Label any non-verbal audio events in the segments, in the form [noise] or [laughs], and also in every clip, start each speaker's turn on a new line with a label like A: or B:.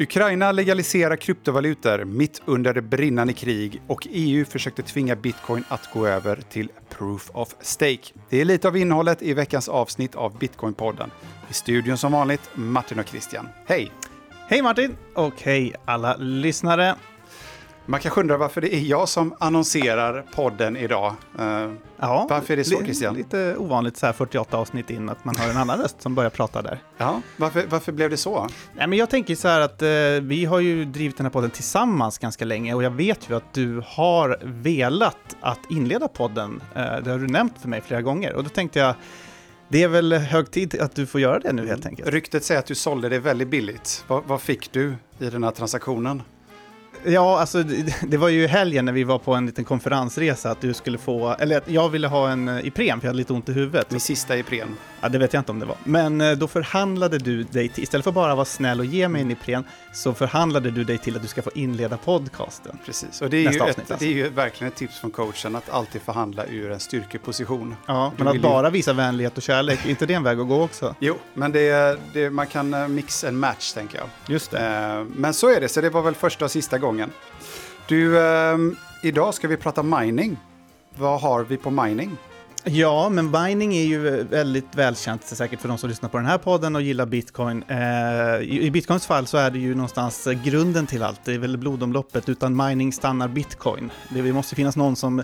A: Ukraina legaliserar kryptovalutor mitt under det brinnande krig och EU försökte tvinga bitcoin att gå över till proof of stake. Det är lite av innehållet i veckans avsnitt av Bitcoinpodden. I studion som vanligt Martin och Christian. Hej!
B: Hej Martin och hej alla lyssnare.
A: Man kanske undrar varför det är jag som annonserar podden idag. Uh, ja, varför är det så Christian?
B: Lite ovanligt så här 48 avsnitt in att man har en annan [laughs] röst som börjar prata där.
A: Ja, varför, varför blev det så?
B: Nej, men jag tänker så här att uh, vi har ju drivit den här podden tillsammans ganska länge och jag vet ju att du har velat att inleda podden. Uh, det har du nämnt för mig flera gånger och då tänkte jag det är väl hög tid att du får göra det nu helt mm. enkelt.
A: Ryktet säger att du sålde det väldigt billigt. Vad, vad fick du i den här transaktionen?
B: Ja, alltså det var ju helgen när vi var på en liten konferensresa att du skulle få, eller att jag ville ha en eh, Ipren för jag hade lite ont i huvudet.
A: Min sista Ipren.
B: Ja, det vet jag inte om det var. Men eh, då förhandlade du dig till, istället för bara vara snäll och ge mig en Ipren, så förhandlade du dig till att du ska få inleda podcasten.
A: Precis, och det är, ju, avsnitt, ett, alltså. det är ju verkligen ett tips från coachen att alltid förhandla ur en styrkeposition.
B: Ja, du men att bara ju... visa vänlighet och kärlek, är inte det en väg att gå också?
A: Jo, men det, det, man kan eh, mix en match, tänker jag.
B: Just det.
A: Men så är det, så det var väl första och sista gången. Du, eh, idag ska vi prata mining. Vad har vi på mining?
B: Ja, men mining är ju väldigt välkänt säkert för de som lyssnar på den här podden och gillar bitcoin. Eh, I bitcoins fall så är det ju någonstans grunden till allt, det är väl blodomloppet. Utan mining stannar bitcoin. Det måste finnas någon som,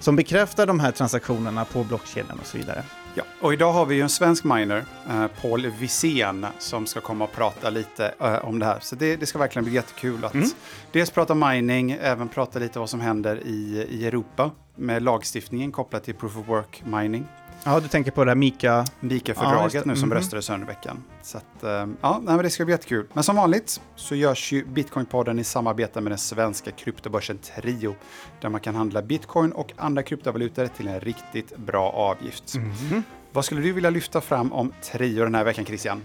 B: som bekräftar de här transaktionerna på blockkedjan och så vidare.
A: Ja, och idag har vi ju en svensk miner, eh, Paul Wisén, som ska komma och prata lite eh, om det här. Så det, det, ska verkligen bli jättekul att mm. dels prata mining, även prata lite vad som händer i, i Europa med lagstiftningen kopplat till proof of work mining.
B: Ja, du tänker på det här Mika...
A: Mika-fördraget ja, nu som mm. röstades under veckan. Så att, eh, ja, nej, men det ska bli jättekul. Men som vanligt så görs ju Bitcoin-podden i samarbete med den svenska kryptobörsen Trio, där man kan handla bitcoin och andra kryptovalutor till en riktigt bra avgift. Mm. Vad skulle du vilja lyfta fram om Trio den här veckan, Christian?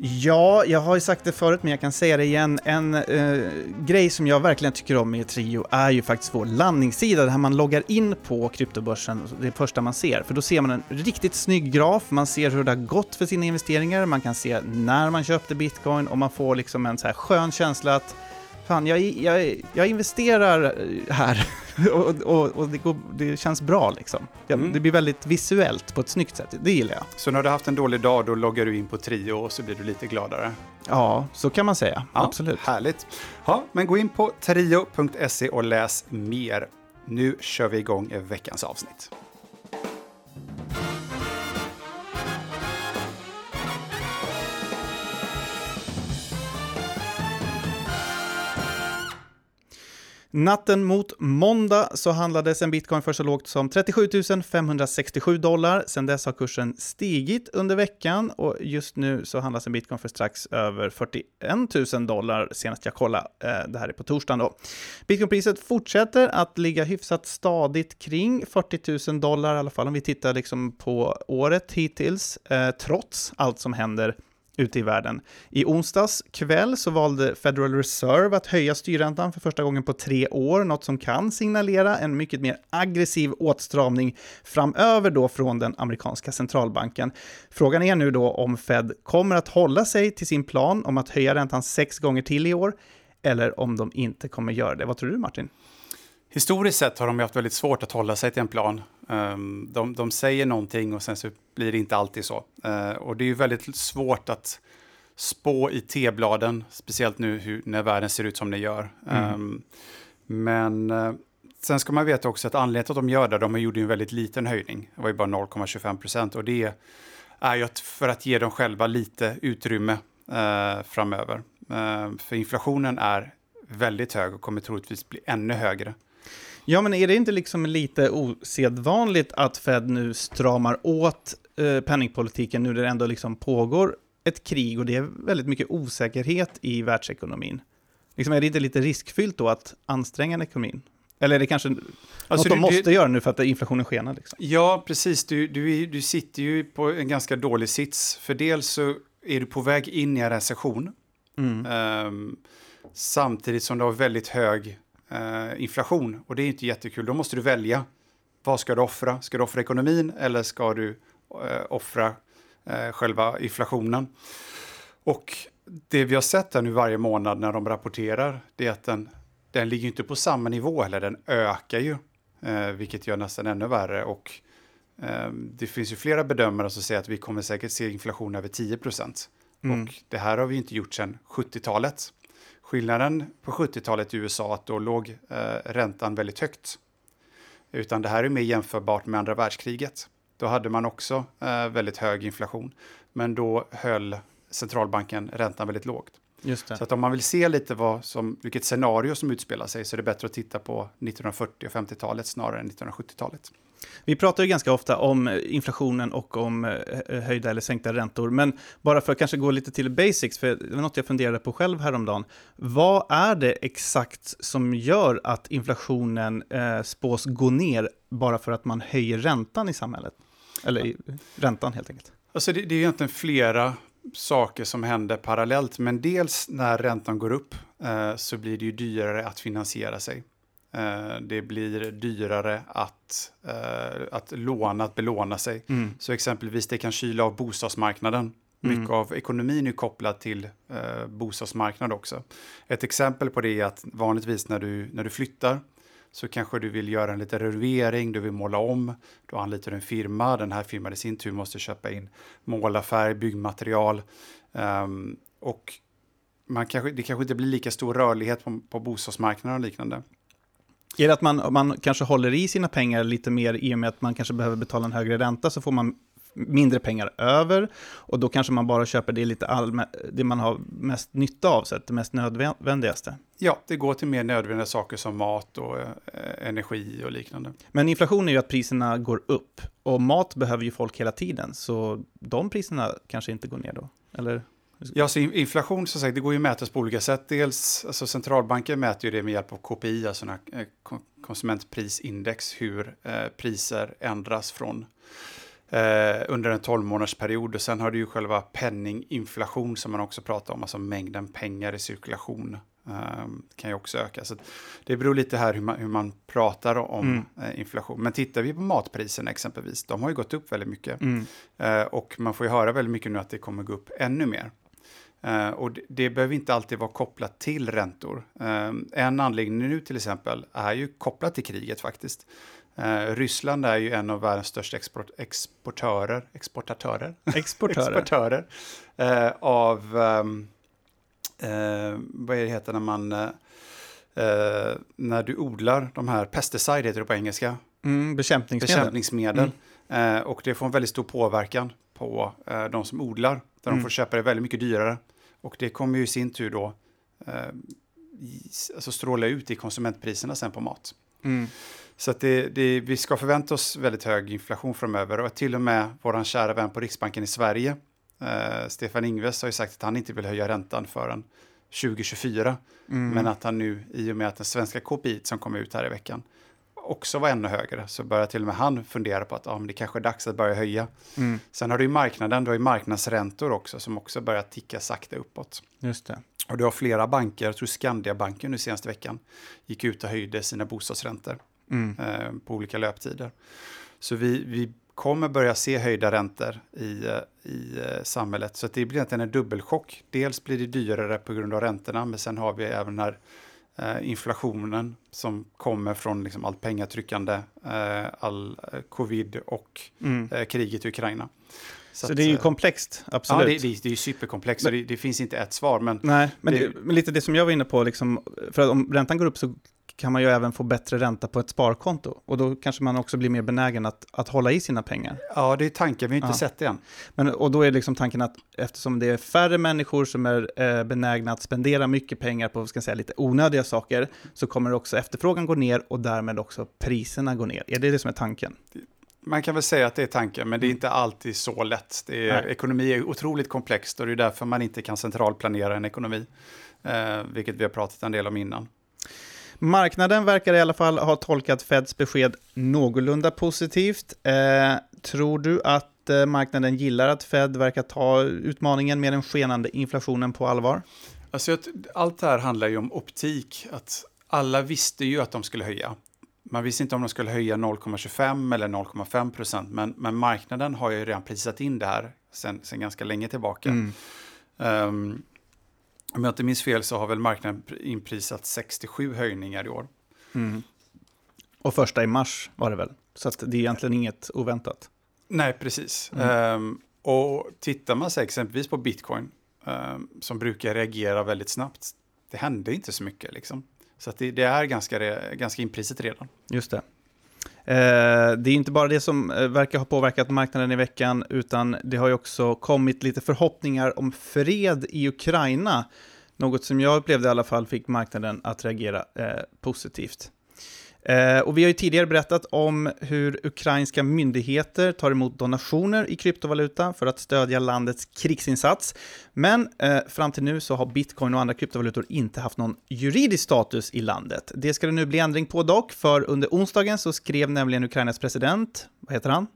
B: Ja, jag har ju sagt det förut, men jag kan säga det igen. En eh, grej som jag verkligen tycker om med Trio är ju faktiskt vår landningssida, där man loggar in på kryptobörsen, det första man ser. För då ser man en riktigt snygg graf, man ser hur det har gått för sina investeringar, man kan se när man köpte bitcoin och man får liksom en så här skön känsla att fan, jag, jag, jag investerar här [laughs] och, och, och det, går, det, känns bra liksom. Mm. Det blir väldigt visuellt på ett snyggt sätt, det gillar jag.
A: Så när du har haft en dålig dag, då loggar du in på Trio och så blir du lite gladare?
B: Ja, så kan man säga. Ja, Absolut.
A: Härligt. Ja, men gå in på trio.se och läs mer. Nu kör vi igång veckans avsnitt.
B: Natten mot måndag så handlades en bitcoin för så lågt som 37 567 dollar. Sen dess har kursen stigit under veckan och just nu så handlas en bitcoin för strax över 41 000 dollar senast jag kollade. Eh, det här är på torsdagen då. Bitcoinpriset fortsätter att ligga hyfsat stadigt kring 40 000 dollar i alla fall om vi tittar liksom på året hittills, eh, trots allt som händer ute i världen. I onsdags kväll så valde Federal Reserve att höja styrräntan för första gången på tre år, något som kan signalera en mycket mer aggressiv åtstramning framöver då från den amerikanska centralbanken. Frågan är nu då om Fed kommer att hålla sig till sin plan om att höja räntan sex gånger till i år, eller om de inte kommer göra det. Vad tror du Martin?
A: Historiskt sett har de haft väldigt svårt att hålla sig till en plan. Um, de, de, säger någonting och sen så blir det inte alltid så. Uh, och det är ju väldigt svårt att spå i T-bladen, speciellt nu hur, när världen ser ut som den gör. Mm. Um, men uh, sen ska man veta också att anledningen till att de gör det, de gjorde ju en väldigt liten höjning. Det var ju bara 0,25 procent och det är ju för att ge dem själva lite utrymme uh, framöver. för inflationen är väldigt hög och kommer troligtvis bli ännu högre.
B: Ja, men är det inte liksom lite osedvanligt att Fed nu stramar åt eh, penningpolitiken nu när det ändå liksom pågår ett krig och det är väldigt mycket osäkerhet i världsekonomin? Liksom, är det inte lite riskfyllt då att anstränga ekonomin? Eller är det kanske alltså något du, de måste du, göra nu för att inflationen skenar? Liksom?
A: Ja, precis. Du, du, du sitter ju på en ganska dålig sits. För dels så är du på väg in i en recession. Mm. Um, samtidigt som du har väldigt hög eh, inflation. Och det är inte jättekul. Då måste du välja. Vad ska du offra? Ska du offra ekonomin eller ska du eh, offra eh, själva inflationen? Och det vi har sett här nu varje månad när de rapporterar, det är att den, den ligger inte på samma nivå heller, den ökar ju, eh, vilket gör nästan ännu värre. Och eh, det finns ju flera bedömare som säger att vi kommer säkert se inflation över 10 procent. Mm. Och det här har vi inte gjort sedan 70-talet. Skillnaden på 70-talet i USA att då låg eh, räntan väldigt högt. Utan det här är mer jämförbart med andra världskriget. Då hade man också eh, väldigt hög inflation, men då höll centralbanken räntan väldigt lågt. Så att om man vill se lite vad som, vilket scenario som utspelar sig så är det bättre att titta på 1940 och 50-talet snarare än 1970-talet.
B: Vi pratar ju ganska ofta om eh, inflationen och om eh, eh, höjda eller sänkta räntor, men bara för att kanske gå lite till basics, för det var något jag funderade på själv häromdagen. Vad är det exakt som gör att inflationen eh, spås gå ner bara för att man höjer räntan i samhället? Eller i, räntan helt enkelt.
A: Alltså det, det är egentligen flera saker som händer parallellt, men dels när räntan går upp eh, så blir det ju dyrare att finansiera sig. Eh, det blir dyrare att, eh, att låna, att belåna sig. Mm. Så exempelvis det kan kyla av bostadsmarknaden. Mm. Mycket av ekonomin är kopplad till eh, bostadsmarknad också. Ett exempel på det är att vanligtvis när du, när du flyttar så kanske du vill göra en liten renovering, du vill måla om, du anlitar en firma, den här firman i sin tur måste köpa in målarfärg, byggmaterial um, och man kanske, det kanske inte blir lika stor rörlighet på, på bostadsmarknaden och liknande.
B: Är det att man, man kanske håller i sina pengar lite mer i och med att man kanske behöver betala en högre ränta så får man mindre pengar över och då kanske man bara köper det, lite allmä, det man har mest nytta av, så det mest nödvändigaste.
A: Ja, det går till mer nödvändiga saker som mat och eh, energi och liknande.
B: Men inflation är ju att priserna går upp och mat behöver ju folk hela tiden, så de priserna kanske inte går ner då, eller?
A: Ja, så inflation så sagt, det går ju att mätas på olika sätt. Dels, alltså centralbanken mäter ju det med hjälp av KPI, alltså eh, konsumentprisindex, hur eh, priser ändras från eh, under en 12 månadersperiod. Och sen har du ju själva penninginflation som man också pratar om, alltså mängden pengar i cirkulation. Eh, kan ju också öka. Så det beror lite här hur man, hur man pratar om mm. eh, inflation. Men tittar vi på matpriserna exempelvis, de har ju gått upp väldigt mycket. Mm. Eh, och man får ju höra väldigt mycket nu att det kommer gå upp ännu mer. Uh, och det, det, behöver inte alltid vara kopplat till räntor. Uh, en anledning nu till exempel är ju kopplat till kriget faktiskt. Uh, Ryssland är ju en av världens största export, exportörer, exportatörer, [laughs]
B: exportörer,
A: exportörer av, um, vad är det heter när man, när du odlar de här pesticide heter det på engelska.
B: Mm, bekämpningsmedel.
A: bekämpningsmedel. Mm. och det får en väldigt stor påverkan på de som odlar där mm. de får köpa det väldigt mycket dyrare. Och det kommer ju i sin tur då eh, alltså stråla ut i konsumentpriserna sen på mat. Mm. Så att det, det, vi ska förvänta oss väldigt hög inflation framöver och till och med vår kära vän på Riksbanken i Sverige, eh, Stefan Ingves, har ju sagt att han inte vill höja räntan förrän 2024. Mm. Men att han nu, i och med att den svenska KPI som kom ut här i veckan, också var ännu högre så började till och med han fundera på att ah, men det kanske är dags att börja höja. Mm. Sen har du ju marknaden, du har ju marknadsräntor också som också börjar ticka sakta uppåt.
B: Just det.
A: Och du har flera banker, jag tror Skandiabanken nu senaste veckan gick ut och höjde sina bostadsräntor mm. eh, på olika löptider. Så vi, vi kommer börja se höjda räntor i, eh, i eh, samhället. Så det blir egentligen en dubbelchock. Dels blir det dyrare på grund av räntorna, men sen har vi även den här inflationen som kommer från liksom allt pengatryckande, eh, all eh, covid och mm. Eh, kriget i Ukraina.
B: Så, så att, det är ju komplext, absolut.
A: Ja, det, det, det är superkomplext, men, det, det, finns inte ett svar. Men
B: nej, men, det, men lite det som jag var inne på, liksom, för att om räntan går upp så kan man ju även få bättre ränta på ett sparkonto. Och då kanske man också blir mer benägen att, att hålla i sina pengar.
A: Ja, det är tanken, vi har inte ja. sett det än.
B: Men, och då är liksom tanken att eftersom det är färre människor som är eh, benägna att spendera mycket pengar på ska säga, lite onödiga saker, så kommer också efterfrågan gå ner och därmed också priserna gå ner. Är det det som är tanken?
A: Man kan väl säga att det är tanken, men det är mm. inte alltid så lätt. Är, ekonomi är otroligt komplext och det är därför man inte kan centralplanera en ekonomi, eh, vilket vi har pratat en del om innan.
B: Marknaden verkar i alla fall ha tolkat Feds besked någorlunda positivt. Eh, tror du att eh, marknaden gillar att Fed verkar ta utmaningen med den skenande inflationen på allvar?
A: Alltså, allt det här handlar ju om optik. Att alla visste ju att de skulle höja. Man visste inte om de skulle höja 0,25 eller 0,5 procent, men, men, marknaden har ju redan prisat in det här sen ganska länge tillbaka. Mm. Um, om jag inte minns fel så har väl marknaden inprisat 67 höjningar i år.
B: Mm. Och första i mars var det väl? Så att det är egentligen inget oväntat.
A: Nej, precis. Um, och tittar man sig exempelvis på bitcoin, um, som brukar reagera väldigt snabbt, det hände inte så mycket. Liksom. Så det, det, är ganska, ganska inprisat redan.
B: Just det. Eh, det är inte bara det som eh, verkar ha påverkat marknaden i veckan, utan det har ju också kommit lite förhoppningar om fred i Ukraina. Något som jag upplevde i alla fall fick marknaden att reagera eh, positivt. Eh, och vi har ju tidigare berättat om hur ukrainska myndigheter tar emot donationer i kryptovaluta för att stödja landets krigsinsats. Men eh, fram till nu så har bitcoin och andra kryptovalutor inte haft någon juridisk status i landet. Det ska det nu bli ändring på dock, för under onsdagen så skrev nämligen Ukrainas president, vad heter han?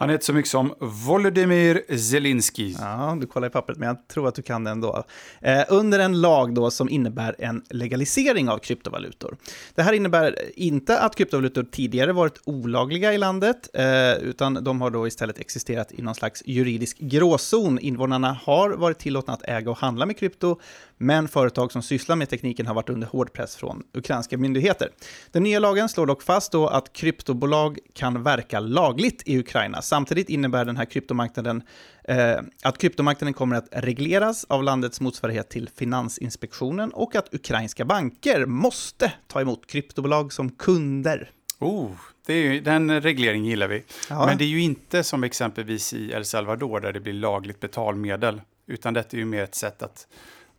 A: Han heter så mycket som Volodymyr Zelensky.
B: Ja, du kollar i pappret, men jag tror att du kan det ändå. Eh, under en lag då som innebär en legalisering av kryptovalutor. Det här innebär inte att kryptovalutor tidigare varit olagliga i landet, eh, utan de har då istället existerat i någon slags juridisk gråzon. Invånarna har varit tillåtna att äga och handla med krypto, men företag som sysslar med tekniken har varit under hård press från ukrainska myndigheter. Den nya lagen slår dock fast då att kryptobolag kan verka lagligt i Ukraina. Samtidigt innebär den här kryptomarknaden eh, att kryptomarknaden kommer att regleras av landets motsvarighet till Finansinspektionen och att ukrainska banker måste ta emot kryptobolag som kunder.
A: Oh, det är ju, den regleringen gillar vi. Ja. Men det är ju inte som exempelvis i El Salvador där det blir lagligt betalmedel, utan detta är ju mer ett sätt att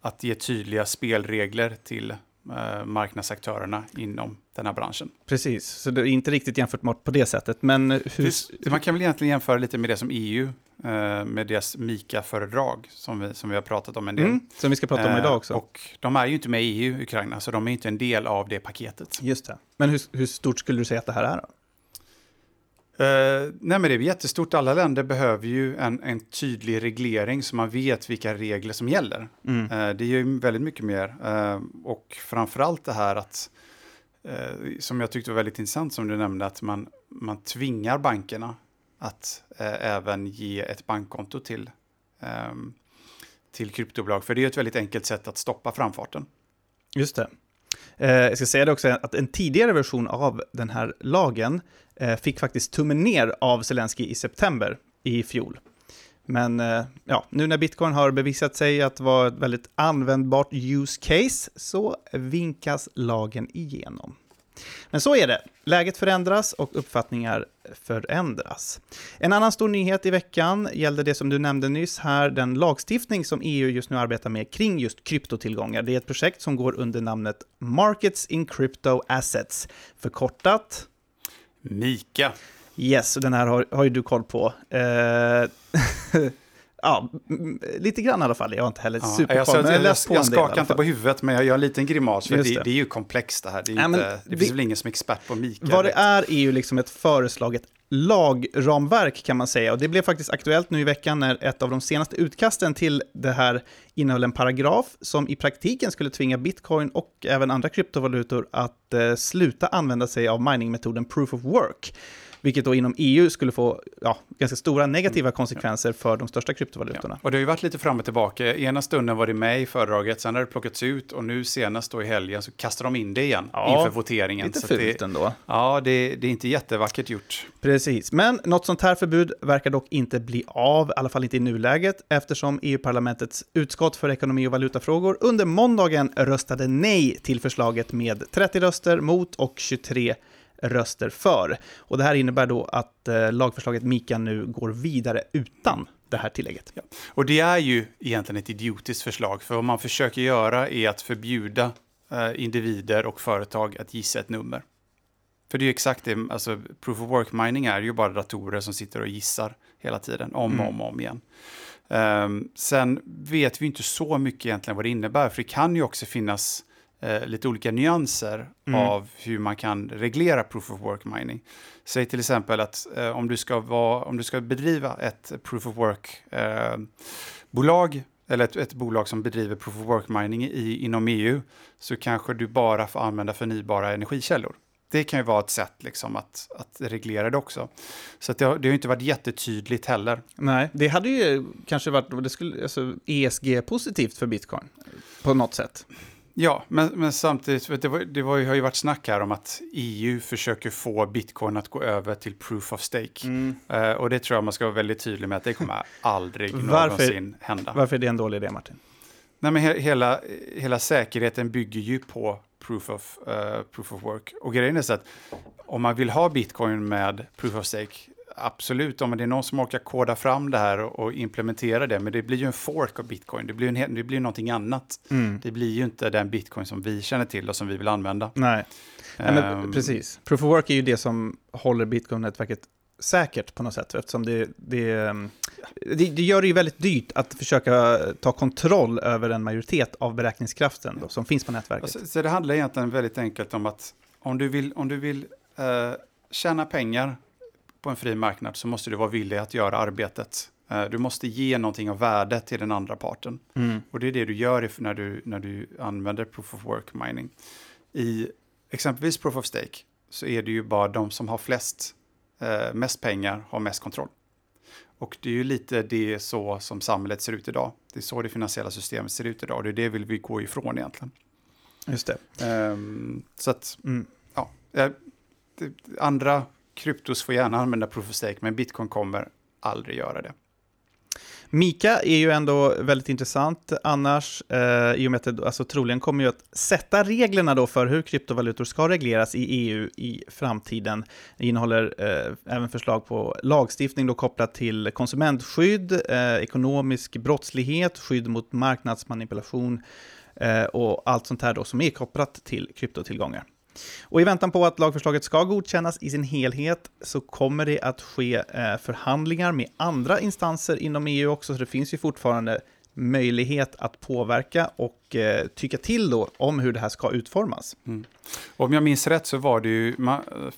A: att ge tydliga spelregler till eh, marknadsaktörerna inom den här branschen.
B: Precis, så det är inte riktigt jämförbart på det sättet. Men hur...
A: Man kan väl egentligen jämföra lite med det som EU, eh, med deras MIKA-föredrag, som vi, som vi har pratat om en del. Mm,
B: som vi ska prata om idag också.
A: Eh, och de är ju inte med i EU, Ukraina, så de är inte en del av det paketet.
B: Just det. Men hur, hur stort skulle du säga att det här är? Då?
A: Uh, nej men det är jättestort. Alla länder behöver ju en, en tydlig reglering så man vet vilka regler som gäller. Mm. Uh, det är ju väldigt mycket mer. Uh, och framförallt det här att, Eh, som jag tyckte var väldigt intressant som du nämnde, att man, man tvingar bankerna att eh, även ge ett bankkonto till, eh, till kryptobolag. För det är ett väldigt enkelt sätt att stoppa framfarten.
B: Just det. Eh, jag ska säga det också att en tidigare version av den här lagen Eh, fick faktiskt tummen ner av Zelensky i september i fjol. Men eh, ja, nu när bitcoin har bevisat sig att vara ett väldigt användbart use case så vinkas lagen igenom. Men så är det. Läget förändras och uppfattningar förändras. En annan stor nyhet i veckan gällde det som du nämnde nyss här, den lagstiftning som EU just nu arbetar med kring just kryptotillgångar. Det är ett projekt som går under namnet Markets in Crypto Assets, förkortat
A: Mika.
B: Yes, den här har, har ju du koll på. Eh, [laughs] ja, lite grann i alla fall. Jag har inte heller ja, superkoll.
A: Jag, jag, jag, jag skakar inte på huvudet, men jag gör en liten grimas. För det. Det, det. är ju komplext det här. Det, är ja, inte, det finns väl ingen som är expert på Mika.
B: Vad det är är ju liksom ett föreslaget lagramverk kan man säga. Och det blev faktiskt aktuellt nu i veckan när ett av de senaste utkasten till det här innehöll en paragraf som i praktiken skulle tvinga bitcoin och även andra kryptovalutor att eh, sluta använda sig av miningmetoden proof of work vilket då inom EU skulle få ja, ganska stora negativa mm. konsekvenser för de största kryptovalutorna.
A: Ja. Och det har ju varit lite fram och tillbaka. Ena stunden var det med i föredraget, sen har det plockats ut och nu senast då i helgen så kastar de in det igen ja, inför voteringen.
B: Lite fult det, ändå.
A: Ja, det, det är inte jättevackert gjort.
B: Precis, men något sånt här förbud verkar dock inte bli av, i alla fall inte i nuläget, eftersom EU-parlamentets utskott för ekonomi och valutafrågor under måndagen röstade nej till förslaget med 30 röster mot och 23 röster för. Och det här innebär då att eh, lagförslaget Mika nu går vidare utan det här tillägget. Ja.
A: Och det är ju egentligen ett idiotiskt förslag, för vad man försöker göra är att förbjuda eh, individer och företag att gissa ett nummer. För det är ju exakt det, alltså proof of work mining är ju bara datorer som sitter och gissar hela tiden, om och om, om igen. Um, sen vet vi inte så mycket egentligen vad det innebär, för det kan ju också finnas eh, lite olika nyanser mm. av hur man kan reglera proof of work mining. Säg till exempel att eh, om, du ska vara, om du ska bedriva ett proof of work-bolag, eh, eller ett, ett, bolag som bedriver proof of work mining i, inom EU, så kanske du bara får använda förnybara energikällor. Det kan ju vara ett sätt liksom att, att reglera det också. Så det, har, det har inte varit jättetydligt heller.
B: Nej, det hade ju kanske varit det skulle, alltså, ESG-positivt för bitcoin på något sätt.
A: Ja, men, men samtidigt, det, var, det var, har ju varit snack här om att EU försöker få bitcoin att gå över till proof of stake. Mm. Uh, och det tror jag man ska vara väldigt tydlig med att det kommer aldrig [laughs] någonsin hända.
B: Varför är det en dålig idé, Martin?
A: Nej, men he hela, hela säkerheten bygger ju på proof of, uh, proof of work. Och grejen är så att om man vill ha bitcoin med proof of stake, absolut, om det är någon som orkar koda fram det här och, och implementera det, men det blir ju en fork av bitcoin, det blir, en, det blir någonting annat. Mm. Det blir ju inte den bitcoin som vi känner till och som vi vill använda.
B: Nej, Nej men, ehm. precis. Proof of work är ju det som håller bitcoin-nätverket säkert på något sätt, eftersom det, det, det, det, gör det ju väldigt dyrt att försöka ta kontroll över en majoritet av beräkningskraften då, som finns på nätverket.
A: Så, så, det handlar egentligen väldigt enkelt om att om du vill, om du vill uh, tjäna pengar på en fri marknad så måste du vara villig att göra arbetet. Uh, du måste ge någonting av värde till den andra parten. Mm. Och det är det du gör när du, när du använder proof of work mining. I exempelvis proof of stake så är det ju bara de som har flest eh, mest pengar har mest kontroll. Och det är ju lite det så som samhället ser ut idag. Det är så det finansiella systemet ser ut idag och det är det vill vi gå ifrån egentligen.
B: Just
A: det. Um, så att, mm. ja, det, andra kryptos får gärna använda proof of stake, men bitcoin kommer aldrig göra det.
B: Mika är ju ändå väldigt intressant annars, eh, i och med att det alltså, troligen kommer ju att sätta reglerna då för hur kryptovalutor ska regleras i EU i framtiden. Det innehåller eh, även förslag på lagstiftning då kopplat till konsumentskydd, eh, ekonomisk brottslighet, skydd mot marknadsmanipulation eh, och allt sånt här då som är kopplat till kryptotillgångar. Och i väntan på att lagförslaget ska godkännas i sin helhet så kommer det att ske eh, förhandlingar med andra instanser inom EU också, så det finns ju fortfarande möjlighet att påverka och eh, tycka till då om hur det här ska utformas. Mm.
A: Om jag minns rätt så var det ju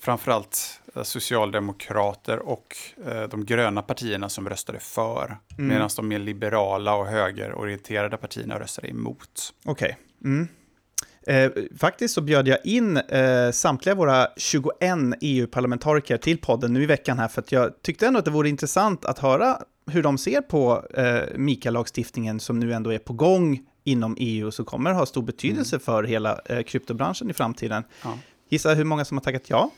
A: framförallt eh, socialdemokrater och eh, de gröna partierna som röstade för, mm. medan de mer liberala och högerorienterade partierna röstade emot.
B: Okej. Okay. Mm. Eh, faktiskt så bjöd jag in eh, samtliga våra 21 EU-parlamentariker till podden nu i veckan här, för att jag tyckte ändå att det vore intressant att höra hur de ser på eh, MIKA-lagstiftningen som nu ändå är på gång inom EU och som kommer ha stor betydelse mm. för hela eh, kryptobranschen i framtiden. Ja. Gissa hur många som har tackat ja?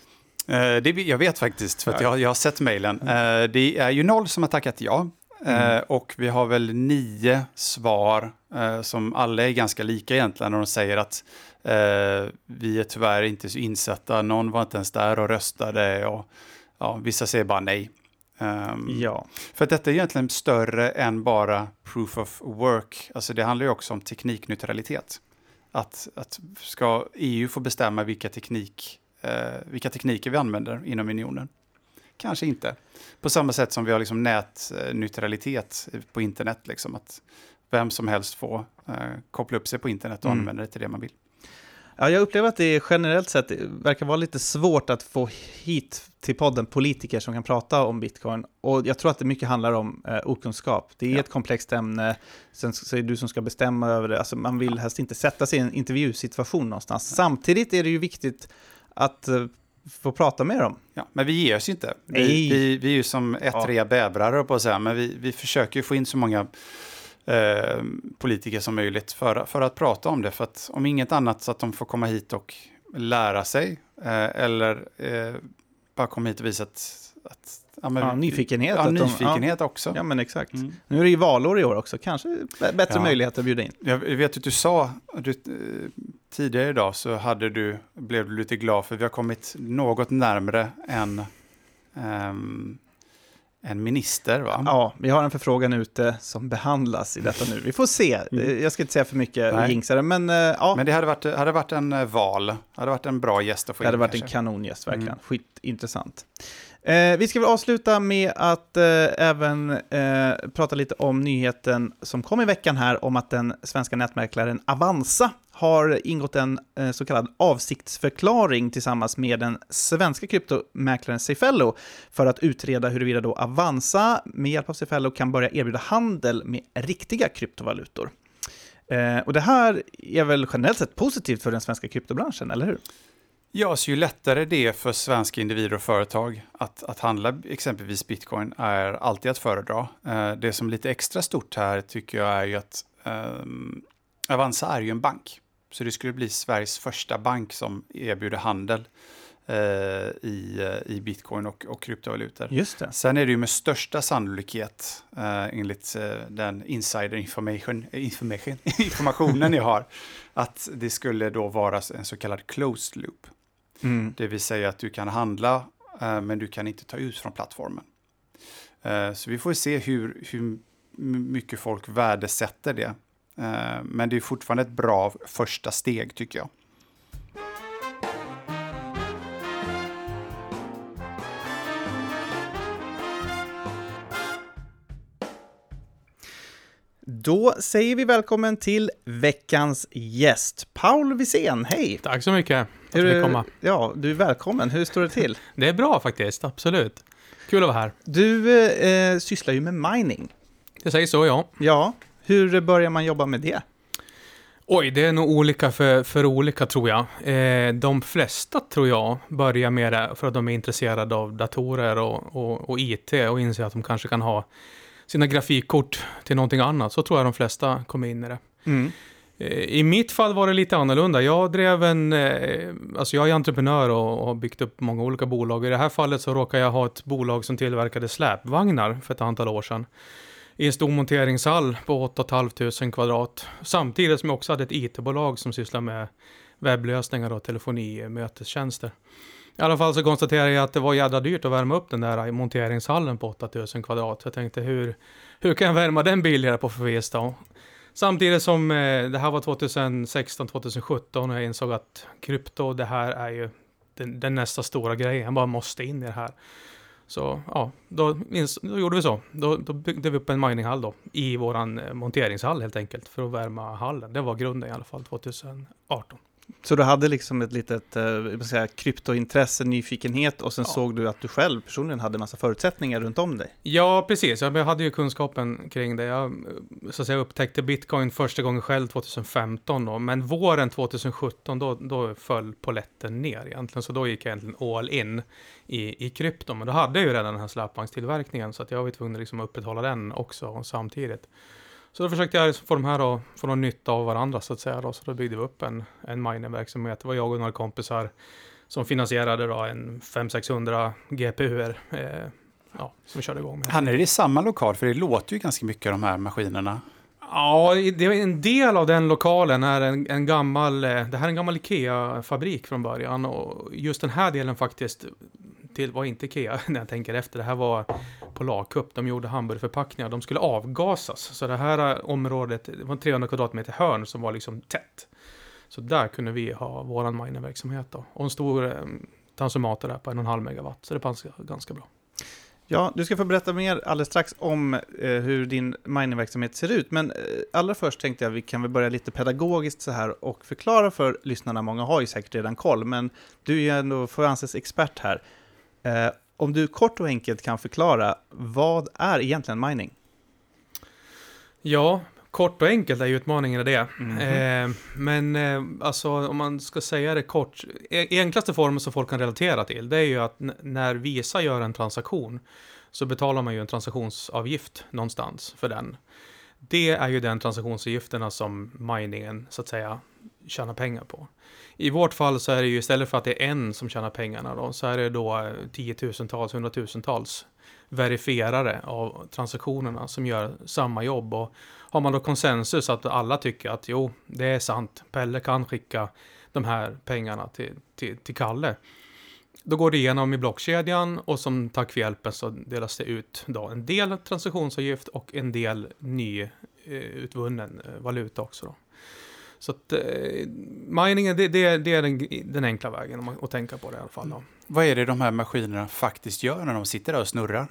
A: Eh, det, jag vet faktiskt, för jag, jag har sett mejlen. Mm. Eh, det är ju noll som har tackat ja. Mm. Eh, och vi har väl nio svar eh, som alla är ganska lika egentligen. Och de säger att eh, vi är tyvärr inte så insatta, någon var inte ens där och röstade. Och, ja, vissa säger bara nej. Um, ja. För att detta är egentligen större än bara proof of work. Alltså det handlar ju också om teknikneutralitet. Att, att ska EU få bestämma vilka, teknik, eh, vilka tekniker vi använder inom unionen? Kanske inte. På samma sätt som vi har liksom nätneutralitet på internet. Liksom, att vem som helst får eh, koppla upp sig på internet och mm. använda det till det man vill.
B: Ja, jag upplever att det generellt sett verkar vara lite svårt att få hit till podden politiker som kan prata om bitcoin. Och jag tror att det mycket handlar om eh, okunskap. Det är ja. ett komplext ämne, sen så är det du som ska bestämma över det. Alltså, man vill helst inte sätta sig i en intervjusituation någonstans. Ja. Samtidigt är det ju viktigt att eh, få prata med dem.
A: Ja, men vi ger oss inte. Vi, vi, vi är ju som ettriga ja. bävrar, på att säga, men vi, vi försöker få in så många eh, politiker som möjligt för, för att prata om det. För att om inget annat så att de får komma hit och lära sig eh, eller eh, bara komma hit och visa att, att
B: Ja, men, ja, nyfikenhet.
A: Ja, nyfikenhet ja, också.
B: Ja, men exakt. Mm. Nu är det ju valår i år också, kanske bättre ja. möjlighet att bjuda in.
A: Jag vet att du sa du, tidigare idag så hade du, blev du lite glad för vi har kommit något närmre än um, en minister, va?
B: Ja, vi har en förfrågan ute som behandlas i detta nu. Vi får se. [laughs] Mm. Jag ska inte säga för mycket och jinxa det, men uh, ja.
A: Men det hade varit, hade varit en uh, val, hade varit en bra gäst att få
B: in. Det hade varit kanske. en kanongäst, verkligen. Mm. Skitintressant. Eh, vi ska väl avsluta med att eh, även eh, prata lite om nyheten som kom i veckan här om att den svenska nätmäklaren Avanza har ingått en eh, så kallad avsiktsförklaring tillsammans med den svenska kryptomäklaren Cefello för att utreda huruvida då Avanza med hjälp av Cefello kan börja erbjuda handel med riktiga kryptovalutor. Eh, och det här är väl generellt sett positivt för den svenska kryptobranschen, eller hur?
A: Ja, så ju lättare det är för svenska individer och företag att, att handla exempelvis bitcoin är alltid att föredra. Eh, det som är lite extra stort här tycker jag är ju att eh, Avanza är ju en bank. Så det skulle bli Sveriges första bank som erbjuder handel eh, i, eh, i bitcoin och, och kryptovalutor.
B: Just det.
A: Sen är det ju med största sannolikhet, eh, enligt eh, den insider information, information, [laughs] informationen jag har, att det skulle då vara en så kallad closed loop.
B: Mm.
A: Det vill säga att du kan handla, eh, men du kan inte ta ut från plattformen. Eh, så vi får se hur, hur mycket folk värdesätter det. Eh, men det är fortfarande ett bra första steg tycker jag.
B: Då säger vi välkommen till veckans gäst, Paul Wisén. Hej!
C: Tack så mycket
B: Hur
C: vi komma.
B: Ja, du är välkommen. Hur står det till? [laughs]
C: Det är bra faktiskt, absolut. Kul att vara här.
B: Du eh, sysslar ju med mining.
C: Det säger så, ja.
B: Ja, hur börjar man jobba med det?
C: Oj, det är nog olika för, för olika tror jag. Eh, de flesta tror jag börjar med det för att de är intresserade av datorer och, och, och IT och inser att de kanske kan ha sina grafikkort till någonting annat. Så tror jag de flesta kommer in i det.
B: Mm.
C: Eh, I mitt fall var det lite annorlunda. Jag drev en, eh, alltså jag är entreprenör och, och har byggt upp många olika bolag. I det här fallet så råkar jag ha ett bolag som tillverkade släpvagnar för ett antal år sedan. I en stor monteringshall på 8 500 kvadrat. Samtidigt som jag också hade ett IT-bolag som sysslar med webblösningar och telefoni, mötestjänster. I alla fall så konstaterade jag att det var jädra dyrt att värma upp den där monteringshallen på 8000 kvadrat. Jag tänkte hur, hur kan jag värma den billigare på förvis? Samtidigt som eh, det här var 2016-2017 och jag insåg att krypto, det här är ju den, den nästa stora grejen. Jag bara måste in i det här. Så ja, då, då gjorde vi så. Då, då byggde vi upp en mininghall då i våran eh, monteringshall helt enkelt för att värma hallen. Det var grunden i alla fall 2018.
B: Så du hade liksom ett litet eh, säga, kryptointresse, nyfikenhet och sen
C: Ja.
B: såg du att du själv personligen hade massa förutsättningar runt om dig.
C: Ja, precis. Jag hade ju kunskapen kring det. Jag så att säga, upptäckte bitcoin första gången själv 2015 då, men våren 2017 då, då föll poletten ner egentligen, så då gick jag egentligen all in i, i krypto. Men då hade jag ju redan den här släpvagnstillverkningen, så att jag var tvungen att liksom upprätthålla den också samtidigt. Så då försökte jag få de här att få någon nytta av varandra så att säga. Då. Så då byggde vi upp en, en minerverksamhet. Det var jag och några kompisar som finansierade då en 500-600 GPUer. Eh, ja, som vi körde igång med.
A: Han är det i samma lokal? För det låter ju ganska mycket de här maskinerna.
C: Ja, det är en del av den lokalen är en, en gammal, eh, det här är en gammal IKEA-fabrik från början och just den här delen faktiskt till, var inte IKEA [laughs] när jag tänker efter. Det här var Polarcup, de gjorde hamburgerförpackningar, de skulle avgasas. Så det här eh, området, det var 300 kvadratmeter hörn som var liksom tätt. Så där kunde vi ha våran minerverksamhet då. Och en stor eh, transformator där på en och en halv megawatt, så det passade ganska bra.
B: Ja, du ska få berätta mer alldeles strax om eh, hur din miningverksamhet ser ut. Men eh, allra först tänkte jag att vi kan väl börja lite pedagogiskt så här och förklara för lyssnarna. Många har ju säkert redan koll, men du är ju ändå, får anses expert här. Eh, om du kort och enkelt kan förklara, vad är egentligen mining?
C: Ja, kort och enkelt är ju utmaningen i det.
B: Mhm.
C: Eh, men eh, alltså om man ska säga det kort, e- enklaste formen som folk kan relatera till, det är ju att när Visa gör en transaktion så betalar man ju en transaktionsavgift någonstans för den. Det är ju den transaktionsavgifterna som miningen så att säga tjäna pengar på. I vårt fall så är det ju istället för att det är en som tjänar pengarna då, så är det då eh, tiotusentals, hundratusentals verifierare av transaktionerna som gör samma jobb. Och har man då konsensus att alla tycker att jo, det är sant, Pelle kan skicka de här pengarna till, till, till Kalle. Då går det igenom i blockkedjan och som tack för hjälpen så delas det ut då en del transaktionsavgift och en del ny eh, utvunnen eh, valuta också. Då. Så att eh, miningen, det, det, det är den, den enkla vägen om man, att tänka på det i alla fall. Då.
A: Vad är det de här maskinerna faktiskt gör när de sitter där och snurrar?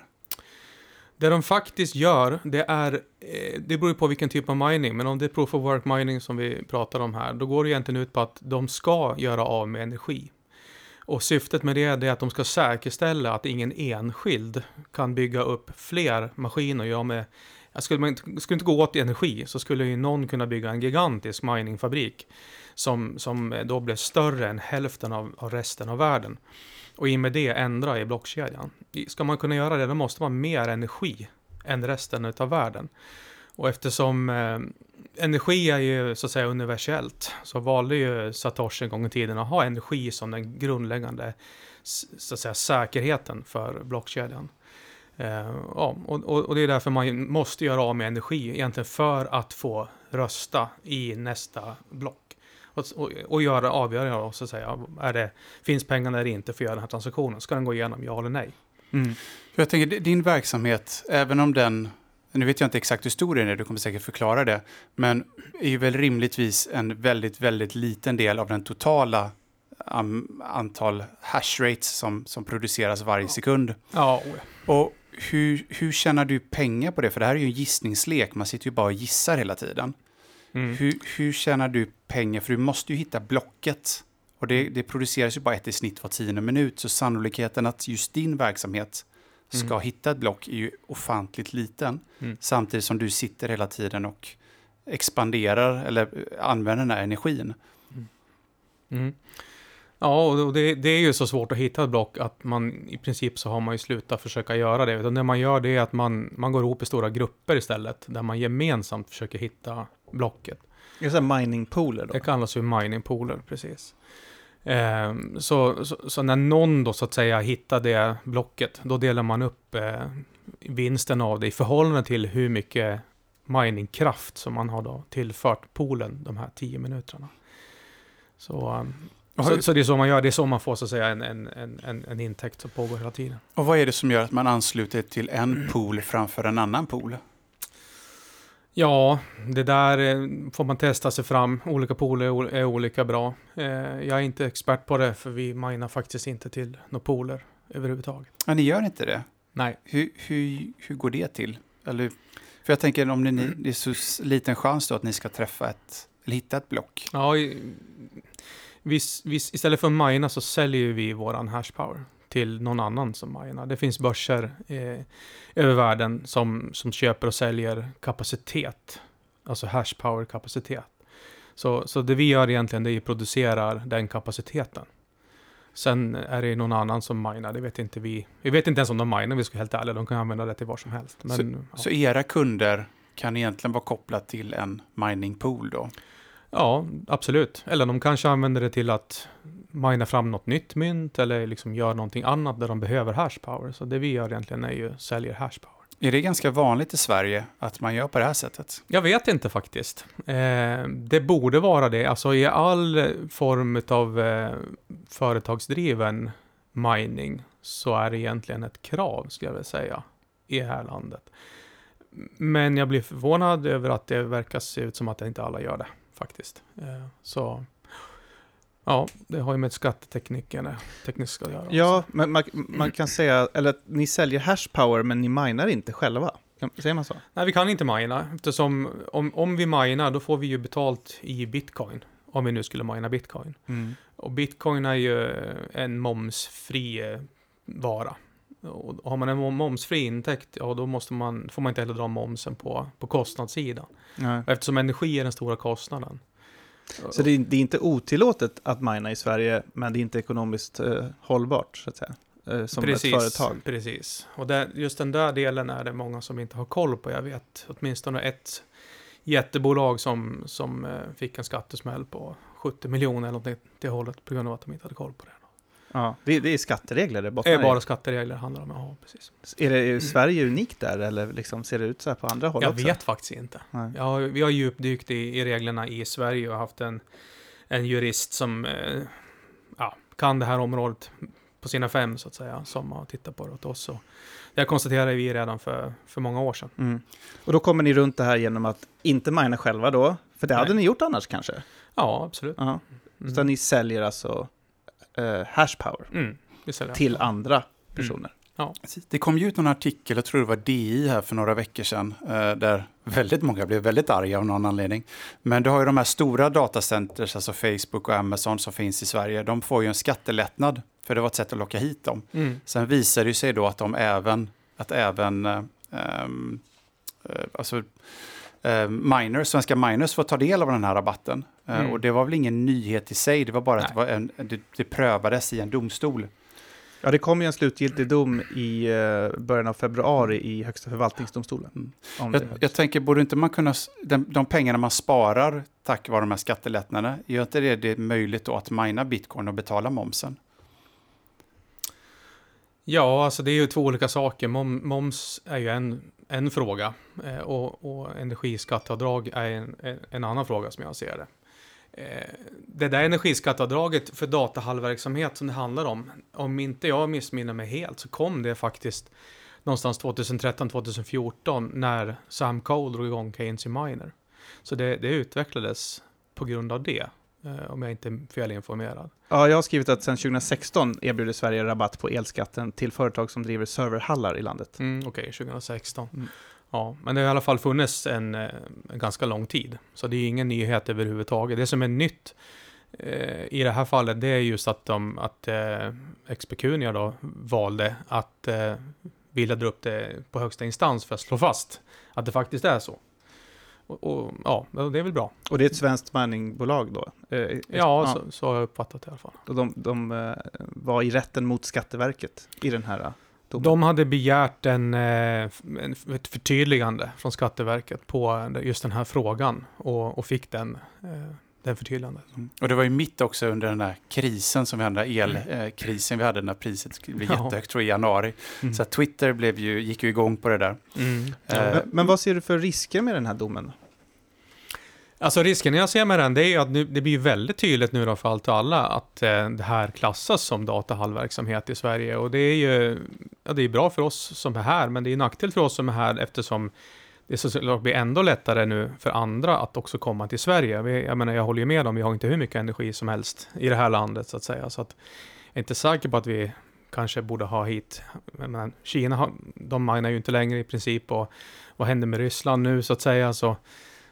C: Det de faktiskt gör, det är, eh, det beror ju på vilken typ av mining, men om det är proof of work mining som vi pratar om här, då går det egentligen ut på att de ska göra av med energi. Och syftet med det är att de ska säkerställa att ingen enskild kan bygga upp fler maskiner och göra med skulle man inte, skulle inte gå åt energi så skulle ju någon kunna bygga en gigantisk miningfabrik som, som då blev större än hälften av, av resten av världen. Och i och med det ändra i blockkedjan. Ska man kunna göra det, då måste man ha mer energi än resten av världen. Och eftersom eh, energi är ju så att säga universellt, så valde ju Satoshi en gång i tiden att ha energi som den grundläggande så att säga, säkerheten för blockkedjan. Eh, ja, och, och, och det är därför man måste göra av med energi, egentligen för att få rösta i nästa block. Och, och, och göra avgöra då, så säga, är det, finns pengarna eller inte för att göra den här transaktionen? Ska den gå igenom, ja eller nej?
B: Mm.
A: För jag tänker, din verksamhet, även om den, nu vet jag inte exakt hur stor den är, du kommer säkert förklara det, men är ju väl rimligtvis en väldigt, väldigt liten del av den totala um, antal hash rates som, som produceras varje sekund.
C: Ja,
A: Och hur, hur tjänar du pengar på det? För det här är ju en gissningslek, man sitter ju bara och gissar hela tiden.
C: mm.
A: Hur, hur tjänar du pengar? För du måste ju hitta blocket. Och det, det produceras ju bara ett i snitt var tionde minut, så sannolikheten att just din verksamhet ska
C: Mm.
A: hitta ett block är ju ofantligt liten.
C: Mm.
A: Samtidigt som du sitter hela tiden och expanderar eller använder den här energin.
C: Mm. Ja, och det, det är ju så svårt att hitta ett block att man i princip så har man ju slutat försöka göra det. Utan det man gör det är att man, man går ihop i stora grupper istället, där man gemensamt försöker hitta blocket.
B: Det är så miningpooler då?
C: Det kallas ju miningpooler, precis. Ehm, så, så, så när någon då så att säga hittar det blocket, då delar man upp eh, vinsten av det i förhållande till hur mycket miningkraft som man har då tillfört poolen de här tio minuterna. Så, ehm, så, så det är så man gör, det är så man får så att säga en, en, en, en, intäkt som pågår hela tiden.
A: och vad är det som gör att man ansluter till en pool framför en annan pool?
C: Ja, det där eh, får man testa sig fram. Olika pooler är ol- är olika bra. Eh, Jag är inte expert på det, för vi minar faktiskt inte till några pooler överhuvudtaget.
A: Ja, ni gör inte det.
C: Nej.
A: Hur, hur, hur går det till? Eller, för jag tänker om ni, det är så liten chans då att ni ska träffa ett, eller hitta ett block.
C: Ja, vi, vi, istället för att mina så säljer vi våran hashpower till någon annan som minar. Det finns börser eh, över världen som, som köper och säljer kapacitet, alltså hashpower-kapacitet. Så, så det vi gör egentligen det är att producera den kapaciteten. Sen är det någon annan som minar, det vet inte vi. Vi vet inte ens om de minar, vi ska vara helt ärliga. De kan använda det till vad som helst. Men, ja.
A: Så era kunder kan egentligen vara kopplat till en mining pool då?
C: Ja, absolut. Eller de kanske använder det till att mina fram något nytt mynt eller liksom gör någonting annat där de behöver hashpower. Så det vi gör egentligen är ju säljer hashpower.
A: Är det ganska vanligt i Sverige att man gör på det här sättet?
C: Jag vet inte faktiskt. Eh, det borde vara det. Alltså i all form av eh, företagsdriven mining så är det egentligen ett krav, skulle jag vilja säga, i det här landet. Men jag blir förvånad över att det verkar se ut som att inte alla gör det, faktiskt. Eh, så, ja, det har ju med skattetekniken tekniskt att göra.
B: Ja, men man, man kan säga, eller att ni säljer hashpower men ni minar inte själva. Säger man så?
C: Nej, vi kan inte mina, eftersom om, om vi minar, då får vi ju betalt i bitcoin. Om vi nu skulle mina bitcoin. Och bitcoin är ju en momsfri eh, vara. Och har man en mom- momsfri intäkt, ja då måste man, får man inte heller dra momsen på, på kostnadssidan.
B: Nej.
C: Eftersom energi är den stora kostnaden.
B: Så det är, det är inte otillåtet att mina i Sverige, men det är inte ekonomiskt eh, hållbart, så att säga, eh, som
C: precis,
B: ett företag.
C: Precis. Och där, just den där delen är det många som inte har koll på. Jag vet åtminstone ett jättebolag som, som eh, fick en skattesmäll på 70 miljoner eller något det hållet på grund av att de inte hade koll på det.
B: Ja, det, det är skatteregler det
C: Det
B: bottnar
C: är
B: i.
C: bara skatteregler det handlar om. Ja, precis.
B: Är, det, är Sverige unikt där, eller liksom ser det ut så här på andra håll
C: Jag
B: också?
C: vet faktiskt inte.
B: Nej.
C: Har, vi har djupdykt i, i reglerna i Sverige och haft en, en jurist som eh, ja, kan det här området på sina fem, så att säga, som har tittat på det åt oss. Och det konstaterade vi redan för, för många år sedan.
B: Mm. Och då kommer ni runt det här genom att inte mina själva då, för det hade
C: Nej.
B: ni gjort annars kanske?
C: Ja, absolut.
B: Ja.
C: Mm.
B: Så ni säljer alltså eh, hashpower
C: Mm,
B: till andra personer?
A: Det kom ju ut någon artikel, jag tror det var DI här för några veckor sedan, eh, där väldigt många blev väldigt arga av någon anledning. Men du har ju de här stora datacenters, alltså Facebook och Amazon som finns i Sverige, de får ju en skattelättnad, för det var ett sätt att locka hit dem.
C: Mm.
A: Sen visar det sig då att de även, att även eh, alltså, eh, miners, svenska miners får ta del av den här rabatten. Eh,
C: Mm.
A: Och det var väl ingen nyhet i sig, det var bara att det,
C: Nej.
A: var en, det, det prövades i en domstol.
B: Ja, det kom ju en slutgiltig dom i eh, början av februari i Högsta förvaltningsdomstolen.
A: Mm. Jag, jag tänker, borde inte man kunna, de, de pengarna man sparar tack vare de här skattelättnaderna, gör inte det, det möjligt då att mina bitcoin och betala momsen?
C: Ja, alltså det är ju två olika saker. Mom, moms är ju en, en fråga eh, och, och energiskatteavdrag är en, en, annan fråga som jag ser det. Eh, det där energiskatteavdraget för datahallverksamhet som det handlar om, om inte jag missminner mig helt så kom det faktiskt någonstans 2013-2014 när Sam Cole drog igång Keynes Miner. Så det, det utvecklades på grund av det, om jag inte är felinformerad.
B: Ja, jag har skrivit att sedan 2016 erbjuder Sverige rabatt på elskatten till företag som driver serverhallar i landet.
C: Mm, Okej, 2016.
B: Mm.
C: Ja, men det har i alla fall funnits en, eh, en ganska lång tid. Så det är ingen nyhet överhuvudtaget. Det som är nytt eh, i det här fallet, det är just att, de, att eh, Expecunia då valde att eh, vilja dra upp det på högsta instans för att slå fast att det faktiskt är så. Och, och ja, det är väl bra.
B: Och det är ett svenskt miningbolag då? Eh,
C: Ja, Så, så har jag uppfattat det i alla fall.
B: Och de, de eh, var i rätten mot Skatteverket i den här eh, domen.
C: De hade begärt en, eh, en, ett förtydligande från Skatteverket på just den här frågan och, och fick den, eh, den förtydligandet.
A: Och det var ju mitt också under den här krisen som vi hade, den här elkrisen vi hade när priset blev
C: Ja.
A: jättehögt tror jag, i januari.
B: Mm.
A: Så att Twitter blev ju, gick ju igång på det där.
C: Ja.
A: Eh,
B: men, men vad ser du för risker med den här domen?
C: Alltså risken jag ser med den, det är ju att nu, det blir väldigt tydligt nu då för allt och alla att eh, det här klassas som datahallverksamhet i Sverige. Och det är ju ja, det är bra för oss som är här, men det är nackdel för oss som är här eftersom det såklart blir ändå lättare nu för andra att också komma till Sverige. Vi, jag menar, jag håller ju med om, vi har inte hur mycket energi som helst i det här landet så att säga. Så att jag är inte säker på att vi kanske borde ha hit, menar, Kina, har, de minar ju inte längre i princip och vad händer med Ryssland nu så att säga. Så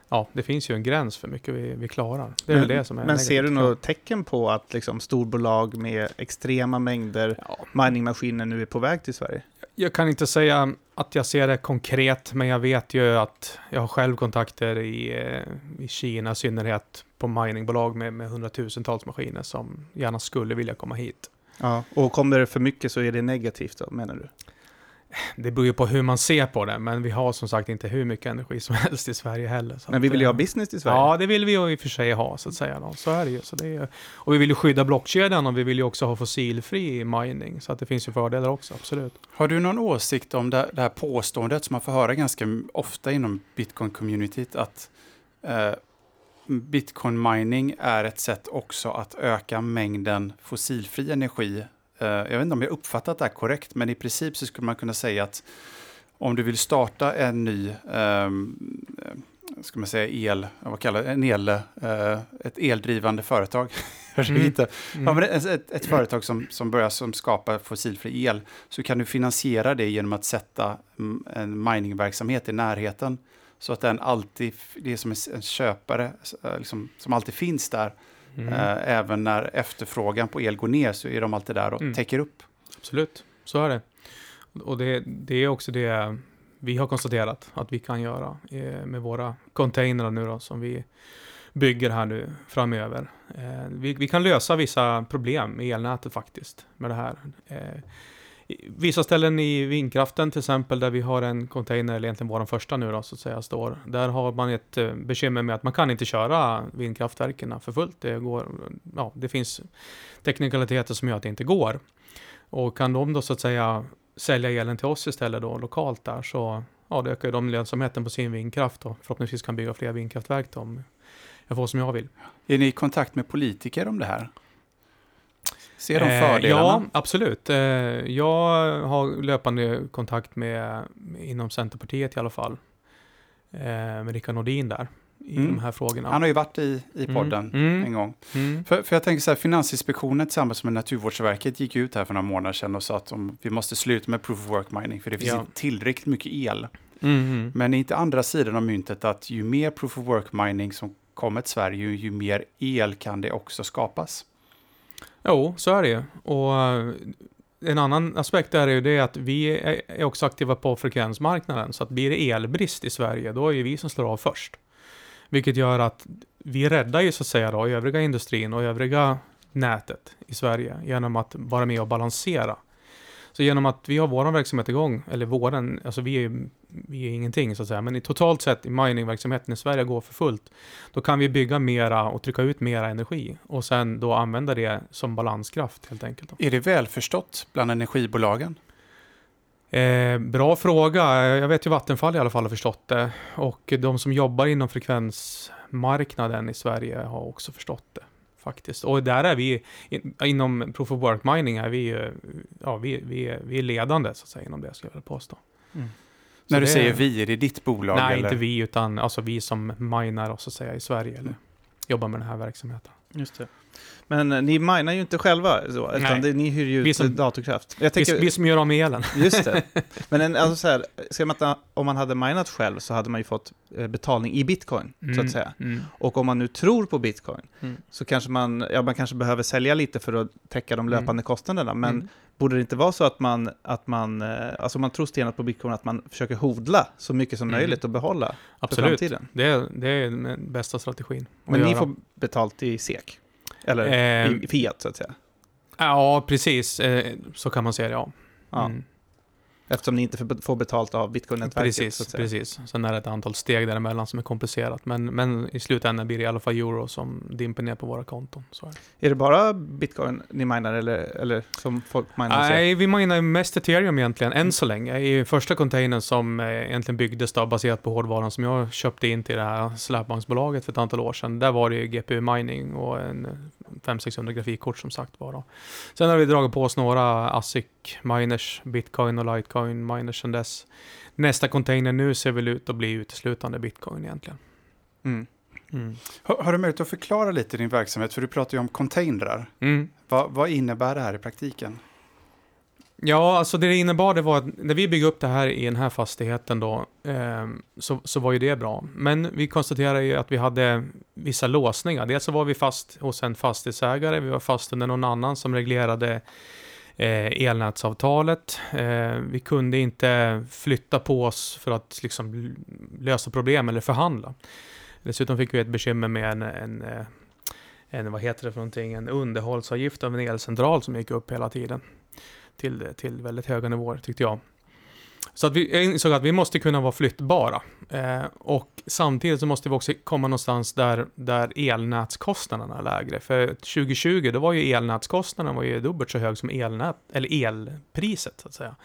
C: ja, det finns ju en gräns för mycket vi, vi klarar. Det är
B: men,
C: väl det som är
B: Men ser du
C: negativt,
B: några tecken på att liksom, storbolag med extrema mängder
C: Ja,
B: miningmaskiner nu är på väg till Sverige?
C: jag kan inte säga att jag ser det konkret, men jag vet ju att jag har själv kontakter i, eh, i Kina, i synnerhet på miningbolag med, med hundratusentals maskiner som gärna skulle vilja komma hit.
B: Ja. Och kommer det för mycket så är det negativt då, menar du?
C: Det beror ju på hur man ser på det, men vi har som sagt inte hur mycket energi som [laughs] helst i Sverige heller.
B: Men vi vill ju
C: eh,
B: ha business i Sverige.
C: Ja, det vill vi ju i och för sig ha, så att säga. Då. Så är det ju. Så det är, och vi vill ju skydda blockkedjan och vi vill ju också ha fossilfri mining, så att det finns ju fördelar också, absolut.
A: Har du någon åsikt om det, det här påståendet som man får höra ganska ofta inom bitcoin-communityt att eh, bitcoin mining är ett sätt också att öka mängden fossilfri energi? Eh, jag vet inte om jag uppfattat det här korrekt, men i princip så skulle man kunna säga att om du vill starta en ny ehm, eh, ska man säga el, vad kallar det, en el, eh, ett eldrivande företag. [laughs]
C: Mm.
A: hitta
C: Mm.
A: Ja, men ett, ett, ett företag som, som börjar som skapar fossilfri el så kan du finansiera det genom att sätta mm, en miningverksamhet i närheten. Så att den alltid, det är som en, köpare liksom, som alltid finns där.
C: Mm.
A: Eh, även när efterfrågan på el går ner så är de alltid där och
C: Mm.
A: täcker upp.
C: Absolut, så är det. Och det, det är också det vi har konstaterat att vi kan göra eh, med våra containrar nu då, som vi bygger här nu framöver. Eh, vi, vi kan lösa vissa problem med elnätet faktiskt med det här. Eh, i vissa ställen i vindkraften till exempel där vi har en container, eller egentligen vår första nu då så att säga, står. Där har man ett eh, bekymmer med att man kan inte köra vindkraftverken för fullt. Det, går, ja, det finns teknikaliteter som gör att det inte går. Och kan de då så att säga sälja elen till oss istället då lokalt där så ja, det ökar ju de lönsamheten på sin vindkraft och förhoppningsvis kan bygga fler vindkraftverk då, om jag får som jag vill.
A: Är ni i kontakt med politiker om det här? Ser de
C: Eh,
A: fördelarna?
C: Ja, absolut. Eh, jag har löpande kontakt med, inom Centerpartiet i alla fall. Eh, med Rickard Nordin där i
A: Mm.
C: de här frågorna.
A: Han har ju varit i, i
C: Mm.
A: podden
C: Mm.
A: en gång.
C: Mm.
A: För, för jag tänker så här, Finansinspektionen tillsammans med Naturvårdsverket gick ut här för några månader sedan och sa att de, vi måste sluta med proof of work mining för det finns
C: Ja.
A: inte tillräckligt mycket el.
C: Mm. Mm.
A: Men är inte andra sidan av myntet att ju mer proof of work mining som kommer till Sverige, ju mer el kan det också skapas?
C: Jo, så är det ju. Och eh, en annan aspekt är ju det att vi är också aktiva på frekvensmarknaden. Så att blir det elbrist i Sverige, då är det vi som slår av först. Vilket gör att vi räddar ju så att säga då övriga industrin och övriga nätet i Sverige genom att vara med och balansera. Så genom att vi har vår verksamhet igång, eller våran, alltså vi är, vi är ingenting så att säga, men i totalt sett i miningverksamheten i Sverige går för fullt, då kan vi bygga mera och trycka ut mera energi och sen då använda det som balanskraft helt enkelt. Då.
A: Är det välförstått bland energibolagen?
C: Eh, bra fråga. Jag vet ju Vattenfall i alla fall har förstått det. Och de som jobbar inom frekvensmarknaden i Sverige har också förstått det. Faktiskt. Och där är vi, in, inom Proof of Work Mining är vi ja, vi, vi, vi är ledande så att säga inom det, skulle jag vilja påstå.
B: Mm.
A: När du
C: det-
A: säger vi, är det ditt bolag?
C: Nej,
A: eller?
C: inte vi, utan alltså vi som minar så att säga i Sverige, eller jobbar med den här verksamheten.
B: Just det. Men ni minar ju inte själva, så, utan det, ni hyr ju
C: Vi
B: ut
C: som-
B: datorkraft. Jag
C: Vi,
B: tänker,
C: vi som gör av med elen.
B: Just det. [laughs] Men en, alltså så här, ska man, om man hade minat själv så hade man ju fått eh, betalning i bitcoin, så att säga.
C: Mm.
B: Och om man nu tror på bitcoin
C: Mm.
B: så kanske man, ja, man kanske behöver sälja lite för att täcka de
C: Mm.
B: löpande kostnaderna. Men
C: Mm.
B: borde det inte vara så att man, att man, eh, alltså man tror stenat på bitcoin, att man försöker hodla så mycket som
C: Mm.
B: möjligt och behålla för
C: Absolut.
B: framtiden?
C: Det är, det är den bästa strategin.
B: Men ni får betalt i SEK? Eller
C: Eh,
B: i fiat, så att säga?
C: Ja, precis. Eh, så kan man säga det, ja.
B: Ja.
C: Mm.
B: Eftersom ni inte får- betalt av bitcoin-nätverket? så
C: Precis,
B: säga.
C: precis. Sen är det ett antal steg däremellan som är komplicerat. Men, men i slutändan blir det i alla fall euro som dimper ner på våra konton. Så är det.
B: Bara bitcoin ni minar eller, eller som folk minar?
C: Nej, vi minar mest ethereum egentligen, än så länge. I första containern som eh, egentligen byggdes då, baserat på hårdvaran som jag köpte in till det här släpvagnsbolaget för ett antal år sedan. Där var det ju GPU mining och en 500-600 grafikkort som sagt. Då. Sen har vi dragit på oss några ASIC miners, bitcoin och litecoin miners sedan dess. Nästa container nu ser väl ut att bli uteslutande bitcoin egentligen.
B: Mm.
C: Mm.
A: Har, har du möjlighet att förklara lite din verksamhet? För du pratar ju om containrar.
C: Mm.
A: Vad, vad innebär det här i praktiken?
C: Ja, alltså det det innebar det var att när vi byggde upp det här i den här fastigheten då, eh, så, så var ju det bra. Men vi konstaterade ju att vi hade vissa låsningar. Dels så var vi fast hos en fastighetsägare, vi var fast under någon annan som reglerade eh, elnätsavtalet. Eh, vi kunde inte flytta på oss för att liksom lösa problem eller förhandla. Dessutom fick vi ett bekymmer med en, en, eh, en vad heter det för någonting, en underhållsavgift av en elcentral som gick upp hela tiden till, till väldigt höga nivåer tyckte jag. Så att vi jag insåg att vi måste kunna vara flyttbara. Eh, och samtidigt så måste vi också komma någonstans där, där elnätskostnaderna är lägre. För 2020 då var ju elnätskostnaden var ju dubbelt så hög som elnät, eller elpriset så att säga.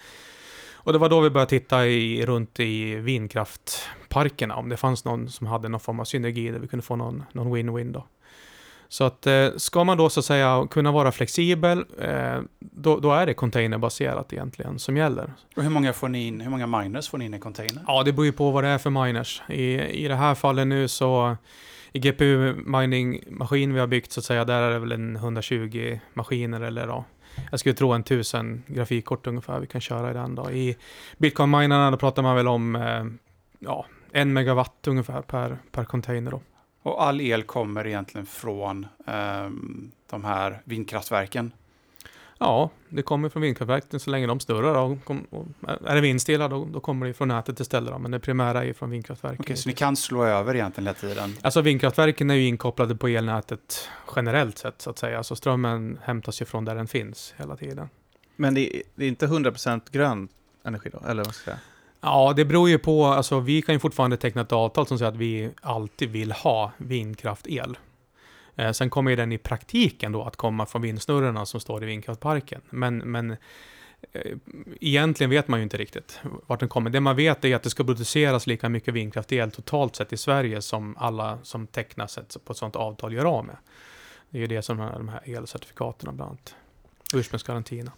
C: Och det var då vi började titta i, runt i vindkraftparkerna, om det fanns någon som hade någon form av synergi där vi kunde få någon, någon win-win då. Så att eh, ska man då så att säga kunna vara flexibel, eh, då, då är det containerbaserat egentligen som gäller.
A: Och hur många, får ni in, hur många miners får ni in i container?
C: Ja, det beror ju på vad det är för miners. I, i det här fallet nu så, i GPU mining maskin vi har byggt så att säga, där är det väl en 120 maskiner eller då. Jag skulle tro en 1000 grafikkort ungefär vi kan köra i den då. I bitcoin-minerna då pratar man väl om, eh, ja, en megawatt ungefär per, per container då.
A: Och all el kommer egentligen från ehm, de här vindkraftverken.
C: Ja, det kommer från vindkraftverken så länge de snurrar. Då, kom, är det vindstilla då, då kommer det från nätet istället. Då, men det primära är från vindkraftverken.
A: Okej, så ni kan slå över egentligen hela tiden?
C: Alltså vindkraftverken är ju inkopplade på elnätet generellt sett så att säga. Alltså strömmen hämtas ju från där den finns hela tiden.
B: Men det är, det är inte 100% grön energi då? Eller vad ska jag säga?
C: Ja, det beror ju på, alltså vi kan ju fortfarande teckna ett avtal som säger att vi alltid vill ha vindkraftel. Eh, sen kommer ju den i praktiken då att komma från vindsnurrorna som står i vindkraftparken. Men, men eh, egentligen vet man ju inte riktigt vart den kommer. Det man vet är att det ska produceras lika mycket vindkraftel totalt sett i Sverige som alla som tecknas ett, på ett sådant avtal gör av med. Det är ju det som är de här elcertifikaten bland annat. Ursprungsgarantierna.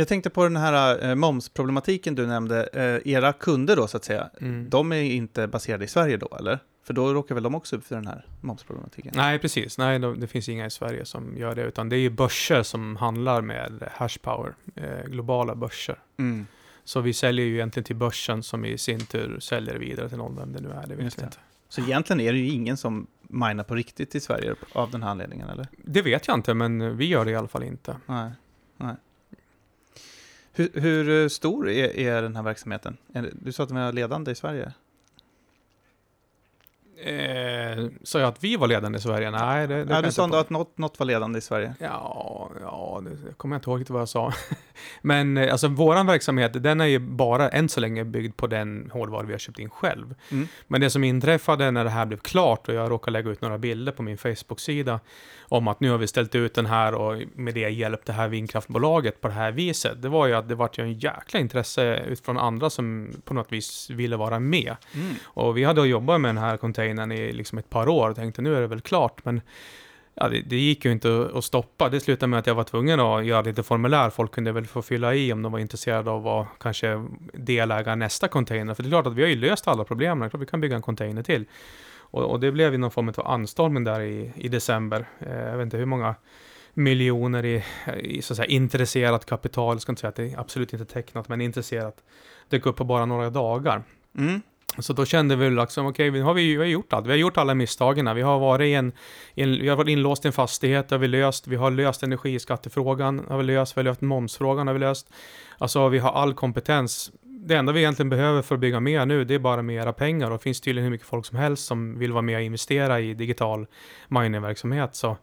B: Jag tänkte på den här eh, momsproblematiken du nämnde. Eh, era kunder då, så att säga,
C: Mm.
B: de är inte baserade i Sverige då, eller? För då råkar väl de också upp för den här momsproblematiken?
C: Nej, precis. Nej, det finns inga i Sverige som gör det, utan det är ju börser som handlar med hashpower, eh, globala börser.
B: Mm.
C: Så vi säljer ju egentligen till börsen som i sin tur säljer vidare till någon, vem det nu är, det vet
B: det.
C: inte.
B: Så egentligen är det ju ingen som minar på riktigt i Sverige av den här anledningen, eller?
C: Det vet jag inte, men vi gör det i alla fall inte.
B: Nej. Nej. Hur, hur stor är, är den här verksamheten? Du sa att den var ledande i Sverige?
C: Eh, sa jag att vi var ledande i Sverige? Nej, det, det
B: Ja,
C: jag
B: du sa ändå att något, något var ledande i Sverige.
C: Ja, ja, det kommer jag inte ihåg vad jag sa. [laughs] Men eh, alltså våran verksamhet, den är ju bara än så länge byggd på den hårdvara vi har köpt in själv.
B: Mm.
C: Men det som inträffade när det här blev klart och jag råkade lägga ut några bilder på min Facebook-sida om att nu har vi ställt ut den här och med det hjälpt det här vindkraftbolaget på det här viset. Det var ju att det vart ju en jäkla intresse utifrån andra som på något vis ville vara med.
B: Mm.
C: Och vi hade jobbat med den här containern i liksom ett par år och tänkte nu är det väl klart. Men ja, det, det gick ju inte att, stoppa. Det slutade med att jag var tvungen att göra lite formulär. Folk kunde väl få fylla i om de var intresserade av att vara kanske delägare i nästa container. För det är klart att vi har ju löst alla problemen. Det är klart vi kan bygga en container till. Och, och det blev ju någon form av anstormning där i, i december. Eh, jag vet inte hur många miljoner i, i så att säga, intresserat kapital, jag ska inte säga att det är absolut inte tecknat, men intresserat, dök upp på bara några dagar.
B: Mm.
C: Så då kände vi liksom, okej, nu har vi, vi har gjort allt. Vi har gjort alla misstagen. Vi har varit en, en, vi har varit inlåst i en fastighet, det har vi löst. Vi har löst energiskattefrågan, har vi löst. Vi har löst momsfrågan, har vi löst. Alltså, vi har all kompetens. Det enda vi egentligen behöver för att bygga mer nu, det är bara mera pengar. Och det finns tydligen hur mycket folk som helst som vill vara med och investera i digital miningverksamhet. Så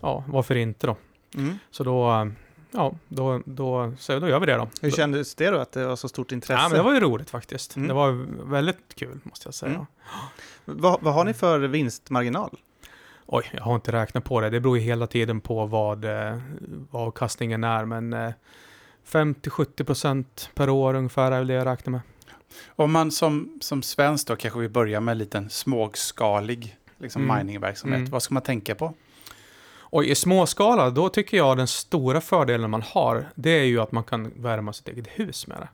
C: ja, varför inte då?
B: Mm.
C: Så då, ja, då, då, så då gör vi det då.
B: Hur kändes det då, att det var så stort intresse?
C: Ja, men det var ju roligt faktiskt.
B: Mm.
C: Det var väldigt kul, måste jag säga.
B: Mm. vad, vad har ni för vinstmarginal?
C: Oj, jag har inte räknat på det. Det beror ju hela tiden på vad, eh, vad avkastningen är, men eh, 50-70% per år ungefär är väl det jag räknar med.
A: Om man som, som svensk då kanske vill börja med en liten småskalig liksom
C: Mm.
A: miningverksamhet,
C: Mm.
A: vad ska man tänka på?
C: Och i småskala, då tycker jag den stora fördelen man har, det är ju att man kan värma sitt eget hus med det.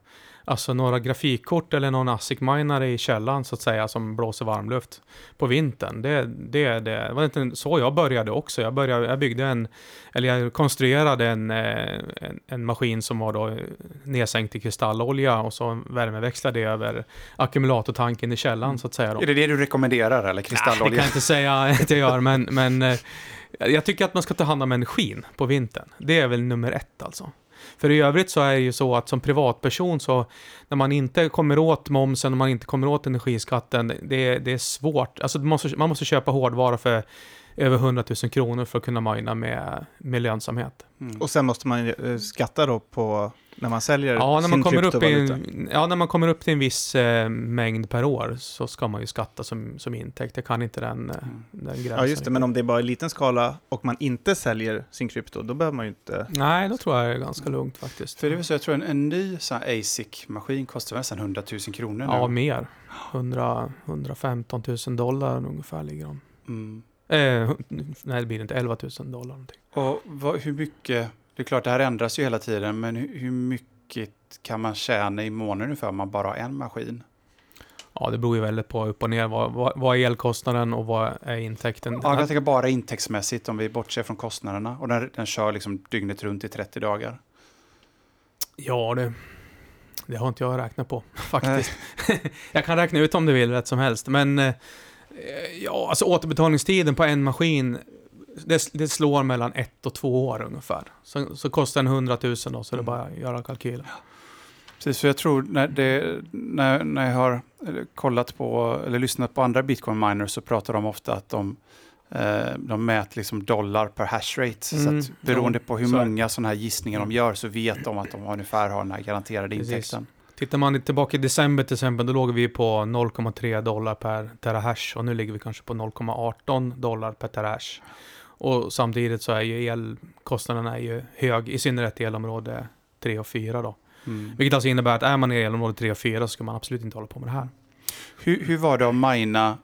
C: Alltså några grafikkort eller någon ASIC-minare i källaren så att säga som blåser varmluft på vintern. Det, det, det, var inte så jag började också. Jag, började, jag byggde en, eller jag konstruerade en, eh, en, en maskin som var då nedsänkt i kristallolja och så värmeväxlade det över ackumulatortanken i källaren så att säga. Då.
A: Är det det du rekommenderar eller
C: Nej, det kan
A: kristallolja?
C: jag inte säga att jag gör, men, men eh, jag tycker att man ska ta hand om energin på vintern. Det är väl nummer ett alltså. För i övrigt så är det ju så att som privatperson så när man inte kommer åt momsen och man inte kommer åt energiskatten, det, det är svårt. Alltså man måste, man måste köpa hårdvara för över 100 000 kronor för att kunna mina med, med lönsamhet.
A: Mm.
B: Och sen måste man ju, eh, skatta då på när man säljer
C: Ja när,
B: sin
C: man kommer upp i ja, när man kommer upp till en viss eh, mängd per år så ska man ju skatta som, som intäkt. Jag kan inte den, eh,
A: Mm.
C: den gränsen.
B: Ja, just det. Men om det är bara i liten skala och man inte säljer sin krypto, då behöver man ju inte...
C: Nej, då tror jag det är ganska lugnt faktiskt.
A: För det vill säga, jag tror en, en ny ASIC-maskin kostar nästan 100 000 kronor nu.
C: Ja, mer. 100, 115 000 dollar ungefär ligger de.
A: Mm.
C: Eh, nej, det blir inte 11 000 dollar någonting.
A: Och vad, hur mycket, det är klart det här ändras ju hela tiden, men hur, mycket kan man tjäna i månaden ungefär om man bara har en maskin?
C: Ja, det beror ju väldigt på upp och ner. Vad, vad, vad är elkostnaden och vad är intäkten?
A: Ja, jag tänker bara intäktsmässigt om vi bortser från kostnaderna. Och den, den kör liksom dygnet runt i 30 dagar.
C: Ja, det, det har inte jag räknat på [laughs] faktiskt. [laughs] jag kan räkna ut om du vill, rätt som helst. Men eh, ja, alltså återbetalningstiden på en maskin, det, det slår mellan ett och två år ungefär. Så, så kostar den 100 000 då, så det är
A: Mm.
C: bara att göra kalkylen.
A: Precis, för jag tror när, det, när, när jag har kollat på eller lyssnat på andra bitcoin miners så pratar de ofta att de, eh, de mäter liksom dollar per hash rate.
C: Mm,
A: så att beroende
C: ja,
A: på hur
C: så
A: många sådana här gissningar de gör så vet de att de ungefär har den här garanterade
C: Precis.
A: intäkten.
C: Tittar man tillbaka i december till exempel, då låg vi på 0,3 dollar per terahash och nu ligger vi kanske på 0,18 dollar per terahash. Och samtidigt så är ju elkostnaden är ju hög, i synnerhet i elområde 3 och 4 då.
A: Mm.
C: Vilket alltså innebär att är man i elområde 3 och 4 så ska man absolut inte hålla på med det här.
A: Hur, hur var det att mina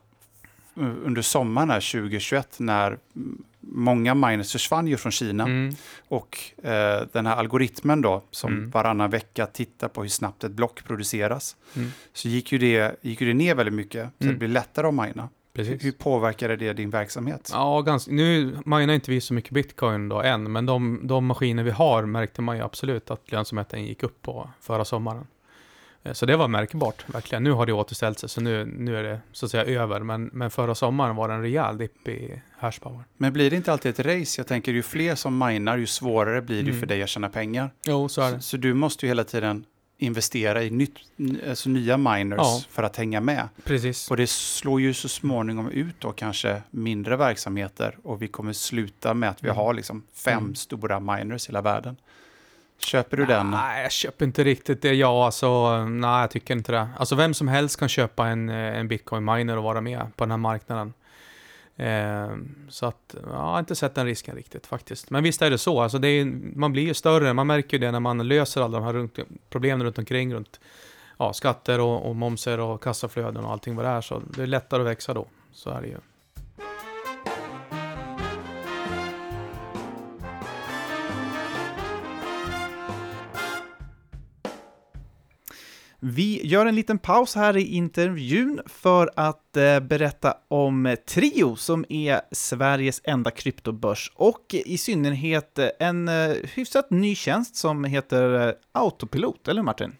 A: eh, under sommaren här 2021 när mm, många miners försvann ju från Kina
C: Mm.
A: och eh, den här algoritmen då som
C: Mm.
A: varannan vecka tittar på hur snabbt ett block produceras
C: Mm.
A: så gick ju, det, gick ju det ner väldigt mycket så
C: Mm.
A: det blir lättare att mina. Hur,
C: Precis.
A: hur påverkade det din verksamhet?
C: Ja, ganska, nu minar inte vi så mycket bitcoin då än, men de, de maskiner vi har märkte man ju absolut att lönsamheten gick upp på förra sommaren. Eh, Så det var märkbart, verkligen. Nu har det återställt sig, så nu, nu är det så att säga över. Men, men förra sommaren var det en rejäl dipp i hashpower.
A: Men blir det inte alltid ett race? Jag tänker ju fler som minar, ju svårare blir det
C: Mm.
A: för dig att tjäna pengar.
C: Jo, så är
A: Så,
C: det.
A: så du måste ju hela tiden investera i nytt, alltså nya miners
C: Ja.
A: för att hänga med.
C: Precis.
A: Och det slår ju så småningom ut då kanske mindre verksamheter och vi kommer sluta med att vi
C: Mm.
A: har liksom fem
C: Mm.
A: stora miners i hela världen. Köper du den?
C: Nej, jag köper inte riktigt det. Ja, alltså, nej, jag tycker inte det. Alltså, vem som helst kan köpa en, eh, en bitcoin-miner och vara med på den här marknaden. Eh, så att, ja, jag har inte sett den risken riktigt faktiskt. Men visst är det så. Alltså, det är, man blir ju större. Man märker ju det när man löser alla de här runt, problemen runt omkring. Runt ja, skatter och, och momser och kassaflöden och allting vad det är. Så det är lättare att växa då. Så är det ju.
B: Vi gör en liten paus här i intervjun för att eh, berätta om Trio som är Sveriges enda kryptobörs och i synnerhet eh, en eh, hyfsat ny tjänst som heter eh, Autopilot, eller hur, Martin?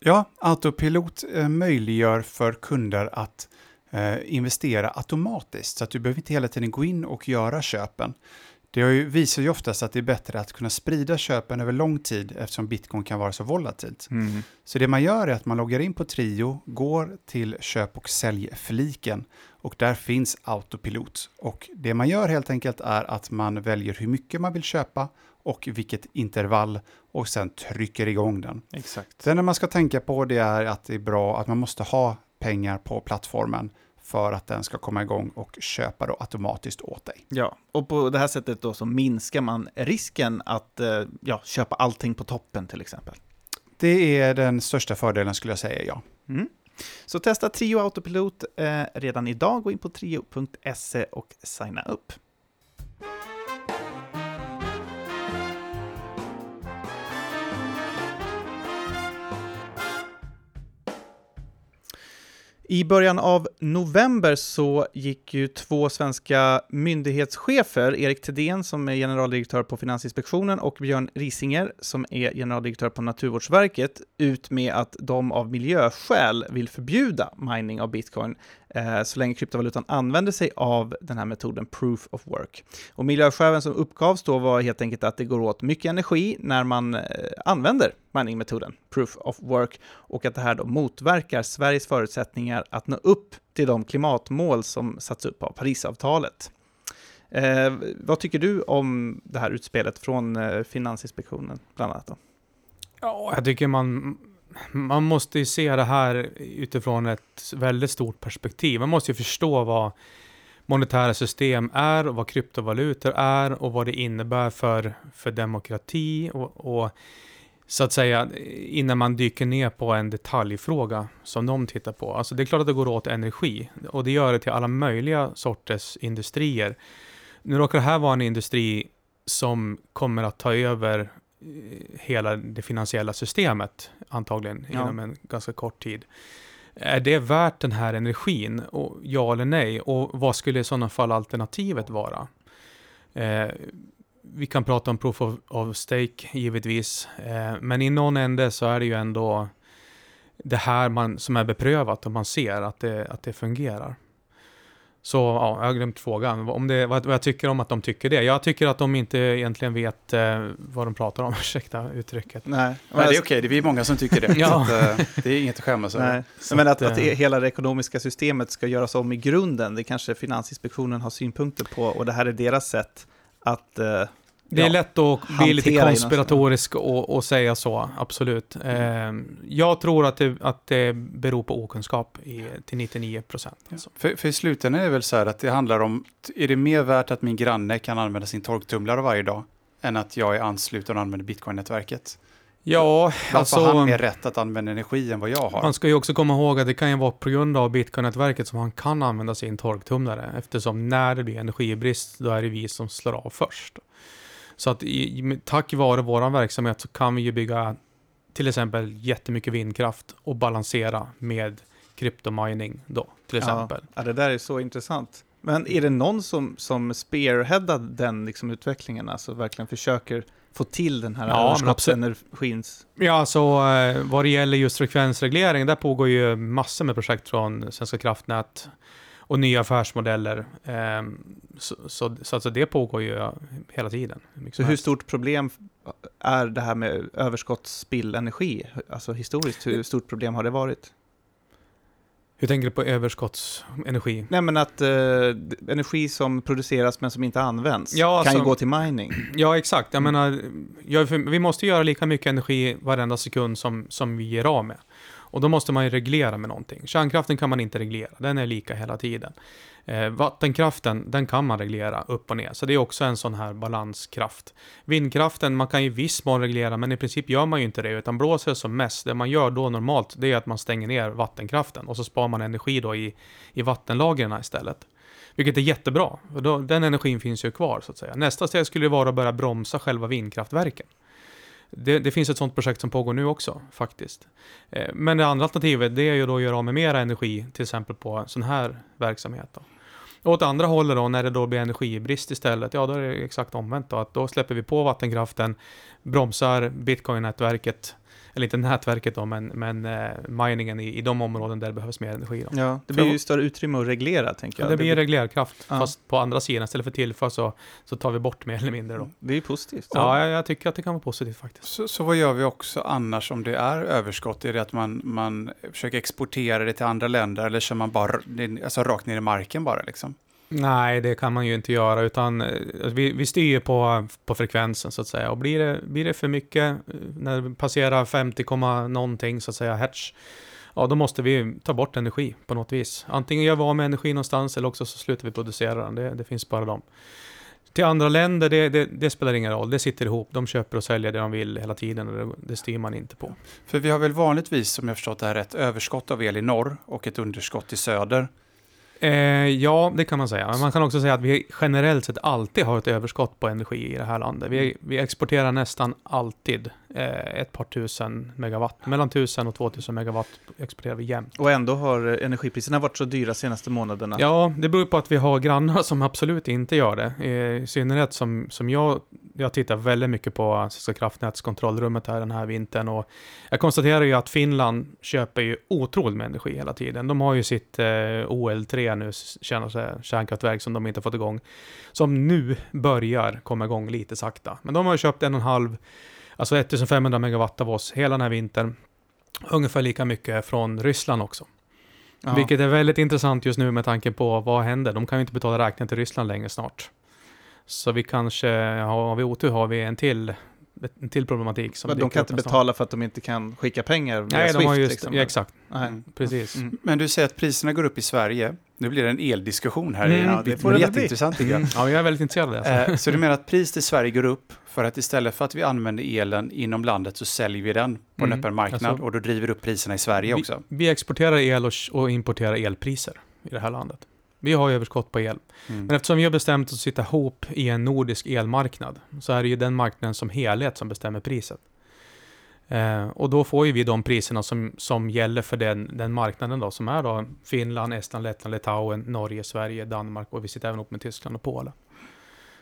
A: Ja, Autopilot eh, möjliggör för kunder att eh, investera automatiskt så att du behöver inte hela tiden gå in och göra köpen. Det har ju, visar ju oftast att det är bättre att kunna sprida köpen över lång tid eftersom bitcoin kan vara så volatilt. Så det man gör är att man loggar in på Trio, går till köp och säljfliken och där finns Autopilot. Och det man gör helt enkelt är att man väljer hur mycket man vill köpa och vilket intervall och sen trycker igång den.
B: Exakt.
A: Sen när man ska tänka på det är att det är bra att man måste ha pengar på plattformen för att den ska komma igång och köpa då automatiskt åt dig.
B: Ja, och på det här sättet då så minskar man risken att eh, ja, köpa allting på toppen till exempel.
A: Det är den största fördelen skulle jag säga, ja.
B: Mm. Så testa Trio Autopilot eh, redan idag. Gå in på trio.se och signa upp. I början av november så gick ju två svenska myndighetschefer, Erik Thedéen som är generaldirektör på Finansinspektionen och Björn Risinger som är generaldirektör på Naturvårdsverket, ut med att de av miljöskäl vill förbjuda mining av bitcoin. Eh, så länge kryptovalutan använder sig av den här metoden proof of work. Och miljöskälen som uppgavs då var helt enkelt att det går åt mycket energi när man använder använder miningmetoden proof of work och att det här då motverkar Sveriges förutsättningar att nå upp till de klimatmål som satts upp av Parisavtalet. Eh, vad tycker du om det här utspelet från eh, Finansinspektionen, bland annat? Då?
C: Ja, jag tycker man, man måste ju se det här utifrån ett väldigt stort perspektiv. Man måste ju förstå vad monetära system är och vad kryptovalutor är och vad det innebär för, för demokrati och, och så att säga innan man dyker ner på en detaljfråga som de tittar på. Alltså det är klart att det går åt energi och det gör det till alla möjliga sorters industrier. Nu råkar det här vara en industri som kommer att ta över hela det finansiella systemet antagligen
B: Ja.
C: inom en ganska kort tid. Är det värt den här energin? Och, ja eller nej? Och vad skulle i sådana fall alternativet vara? Eh, vi kan prata om proof of, of stake givetvis, eh, men i någon ände så är det ju ändå det här man, som är beprövat och man ser att det, att det fungerar. Så ja, jag har glömt frågan. Om det, vad, vad jag tycker om att de tycker det. Jag tycker att de inte egentligen vet eh, vad de pratar om, [laughs] ursäkta uttrycket.
B: Nej,
A: Nej, det är okej, det är vi många som tycker det. [laughs]
C: Ja.
A: Att, eh, det är inget att skämmas över.
B: Men att,
C: att,
B: att
C: eh,
B: det, hela det ekonomiska systemet ska göras om i grunden, det kanske Finansinspektionen har synpunkter på och det här är deras sätt att... Eh,
C: Det är
B: ja,
C: lätt att bli lite konspiratorisk och, och säga så, absolut. Eh, jag tror att det, att det beror på okunskap i, till 99 procent. Alltså.
A: För, för i slutändan är det väl så här att det handlar om, är det mer värt att min granne kan använda sin torktumlare varje dag än att jag är ansluten och använder bitcoin-nätverket?
C: Ja,
A: Varför
C: alltså...
A: har han mer rätt att använda energi än vad jag har?
C: Man ska ju också komma ihåg att det kan ju vara på grund av Bitcoin-nätverket som han kan använda sin torktumlare. Eftersom när det blir energibrist, då är det vi som slår av först. Så att i, tack vare vår verksamhet så kan vi ju bygga till exempel jättemycket vindkraft och balansera med kryptomining då, till exempel.
B: Ja, ja, det där är så intressant. Men är det någon som, som spearheadar den liksom utvecklingen, alltså verkligen försöker få till den här
C: Ja,
B: överskottsenergins...
C: Ja, så eh, vad det gäller just frekvensreglering, där pågår ju massor med projekt från Svenska kraftnät och nya affärsmodeller. Ehm, Så, så, så alltså det pågår ju hela tiden.
B: Så hur stort problem är det här med överskottsspillenergi? Alltså historiskt, hur stort problem har det varit?
C: Hur tänker du på överskottsenergi?
B: Nej men att eh, energi som produceras men som inte används
C: Ja,
B: kan ju
C: alltså-
B: gå till mining. [clears throat]
C: Ja, exakt.
B: Mm.
C: Jag menar, jag, vi måste göra lika mycket energi varenda sekund som, som vi ger av med. Och då måste man ju reglera med någonting. Kärnkraften kan man inte reglera, den är lika hela tiden. Eh, vattenkraften, den kan man reglera upp och ner, så det är också en sån här balanskraft. Vindkraften, man kan ju i viss mån reglera, men i princip gör man ju inte det, utan blåser det som mest, det man gör då normalt, det är att man stänger ner vattenkraften och så sparar man energi då i, i vattenlagren istället. Vilket är jättebra, och då, den energin finns ju kvar så att säga. Nästa steg skulle vara att börja bromsa själva vindkraftverken. Det, det finns ett sånt projekt som pågår nu också, faktiskt. Eh, men det andra alternativet, det är ju då att göra av med mera energi, till exempel på sån här verksamhet. Då. Och åt andra hållet då, när det då blir energibrist istället, ja då är det exakt omvänt då, att då släpper vi på vattenkraften, bromsar bitcoin-nätverket, eller inte nätverket då, men, men eh, miningen i, i de områden där det behövs mer energi. Då.
B: Ja, det blir ju större utrymme att reglera, tänker
C: Ja,
B: jag.
C: det blir reglerkraft,
B: Ja.
C: fast på andra sidan, istället för tillför så, så tar vi bort mer eller mindre då.
B: det är ju positivt.
C: Ja, jag, jag tycker att det kan vara positivt faktiskt.
A: Så, så vad gör vi också annars om det är överskott? Är det att man, man försöker exportera det till andra länder eller kör man bara alltså, rakt ner i marken bara? Liksom?
C: Nej, det kan man ju inte göra, utan eh, alltså, vi, vi styr ju på, på frekvensen så att säga. Och blir det, blir det för mycket, eh, när det passerar 50, någonting så att säga, hertz, ja då måste vi ta bort energi på något vis. Antingen gör vi av med energi någonstans eller också så slutar vi producera den. Det, det finns bara dem. Till andra länder, det, det, det spelar ingen roll. Det sitter ihop. De köper och säljer det de vill hela tiden och det, det styr man inte på.
A: För vi har väl vanligtvis, om jag förstått det här rätt, överskott av el i norr och ett underskott i söder.
C: Eh, ja, det kan man säga. Men man kan också säga att vi generellt sett alltid har ett överskott på energi i det här landet. Vi, mm. vi exporterar nästan alltid eh, ett par tusen megawatt. Mellan tusen och två tusen megawatt exporterar vi jämt.
B: Och ändå har energipriserna varit så dyra senaste månaderna.
C: Ja, det beror på att vi har grannar som absolut inte gör det. I synnerhet som, som jag, jag tittar väldigt mycket på alltså, Svenska kraftnäts kontrollrummet här den här vintern. Och jag konstaterar ju att Finland köper ju otroligt med energi hela tiden. De har ju sitt eh, OL3 nu kärnkraftverk som de inte fått igång. Som nu börjar komma igång lite sakta. Men de har köpt en och en halv, alltså 1500 megawatt av oss hela den här vintern. Ungefär lika mycket från Ryssland också.
B: Ja.
C: Vilket är väldigt intressant just nu med tanke på vad händer. De kan ju inte betala räkningen till Ryssland längre snart. Så vi kanske, har vi otur har vi en till en till problematik som
B: Men de kan inte betala för att de inte kan skicka pengar via
C: Nej, de har
B: Swift,
C: just,
B: liksom.
C: ja, exakt.
B: Nej.
A: Mm.
C: Precis.
B: Mm.
A: Men du säger att priserna går upp i Sverige. Nu blir det en eldiskussion här.
C: Mm,
A: ja,
B: det
A: det
B: får
A: är
B: det
A: jätteintressant tycker jag.
C: Mm. Ja, jag är väldigt intresserad av det.
A: Eh, Så du menar att priset i Sverige går upp för att istället för att vi använder elen inom landet så säljer vi den på en
C: Mm.
A: öppen marknad
C: Alltså-
A: och då driver upp priserna i Sverige också?
C: Vi, vi exporterar el och, och importerar elpriser i det här landet. Vi har överskott på el.
A: Mm.
C: Men eftersom vi har bestämt oss att sitta ihop i en nordisk elmarknad så är det ju den marknaden som helhet som bestämmer priset. Eh, och då får ju vi de priserna som, som gäller för den, den marknaden då, som är då Finland, Estland, Lettland, Litauen, Norge, Sverige, Danmark och vi sitter även upp med Tyskland och Polen.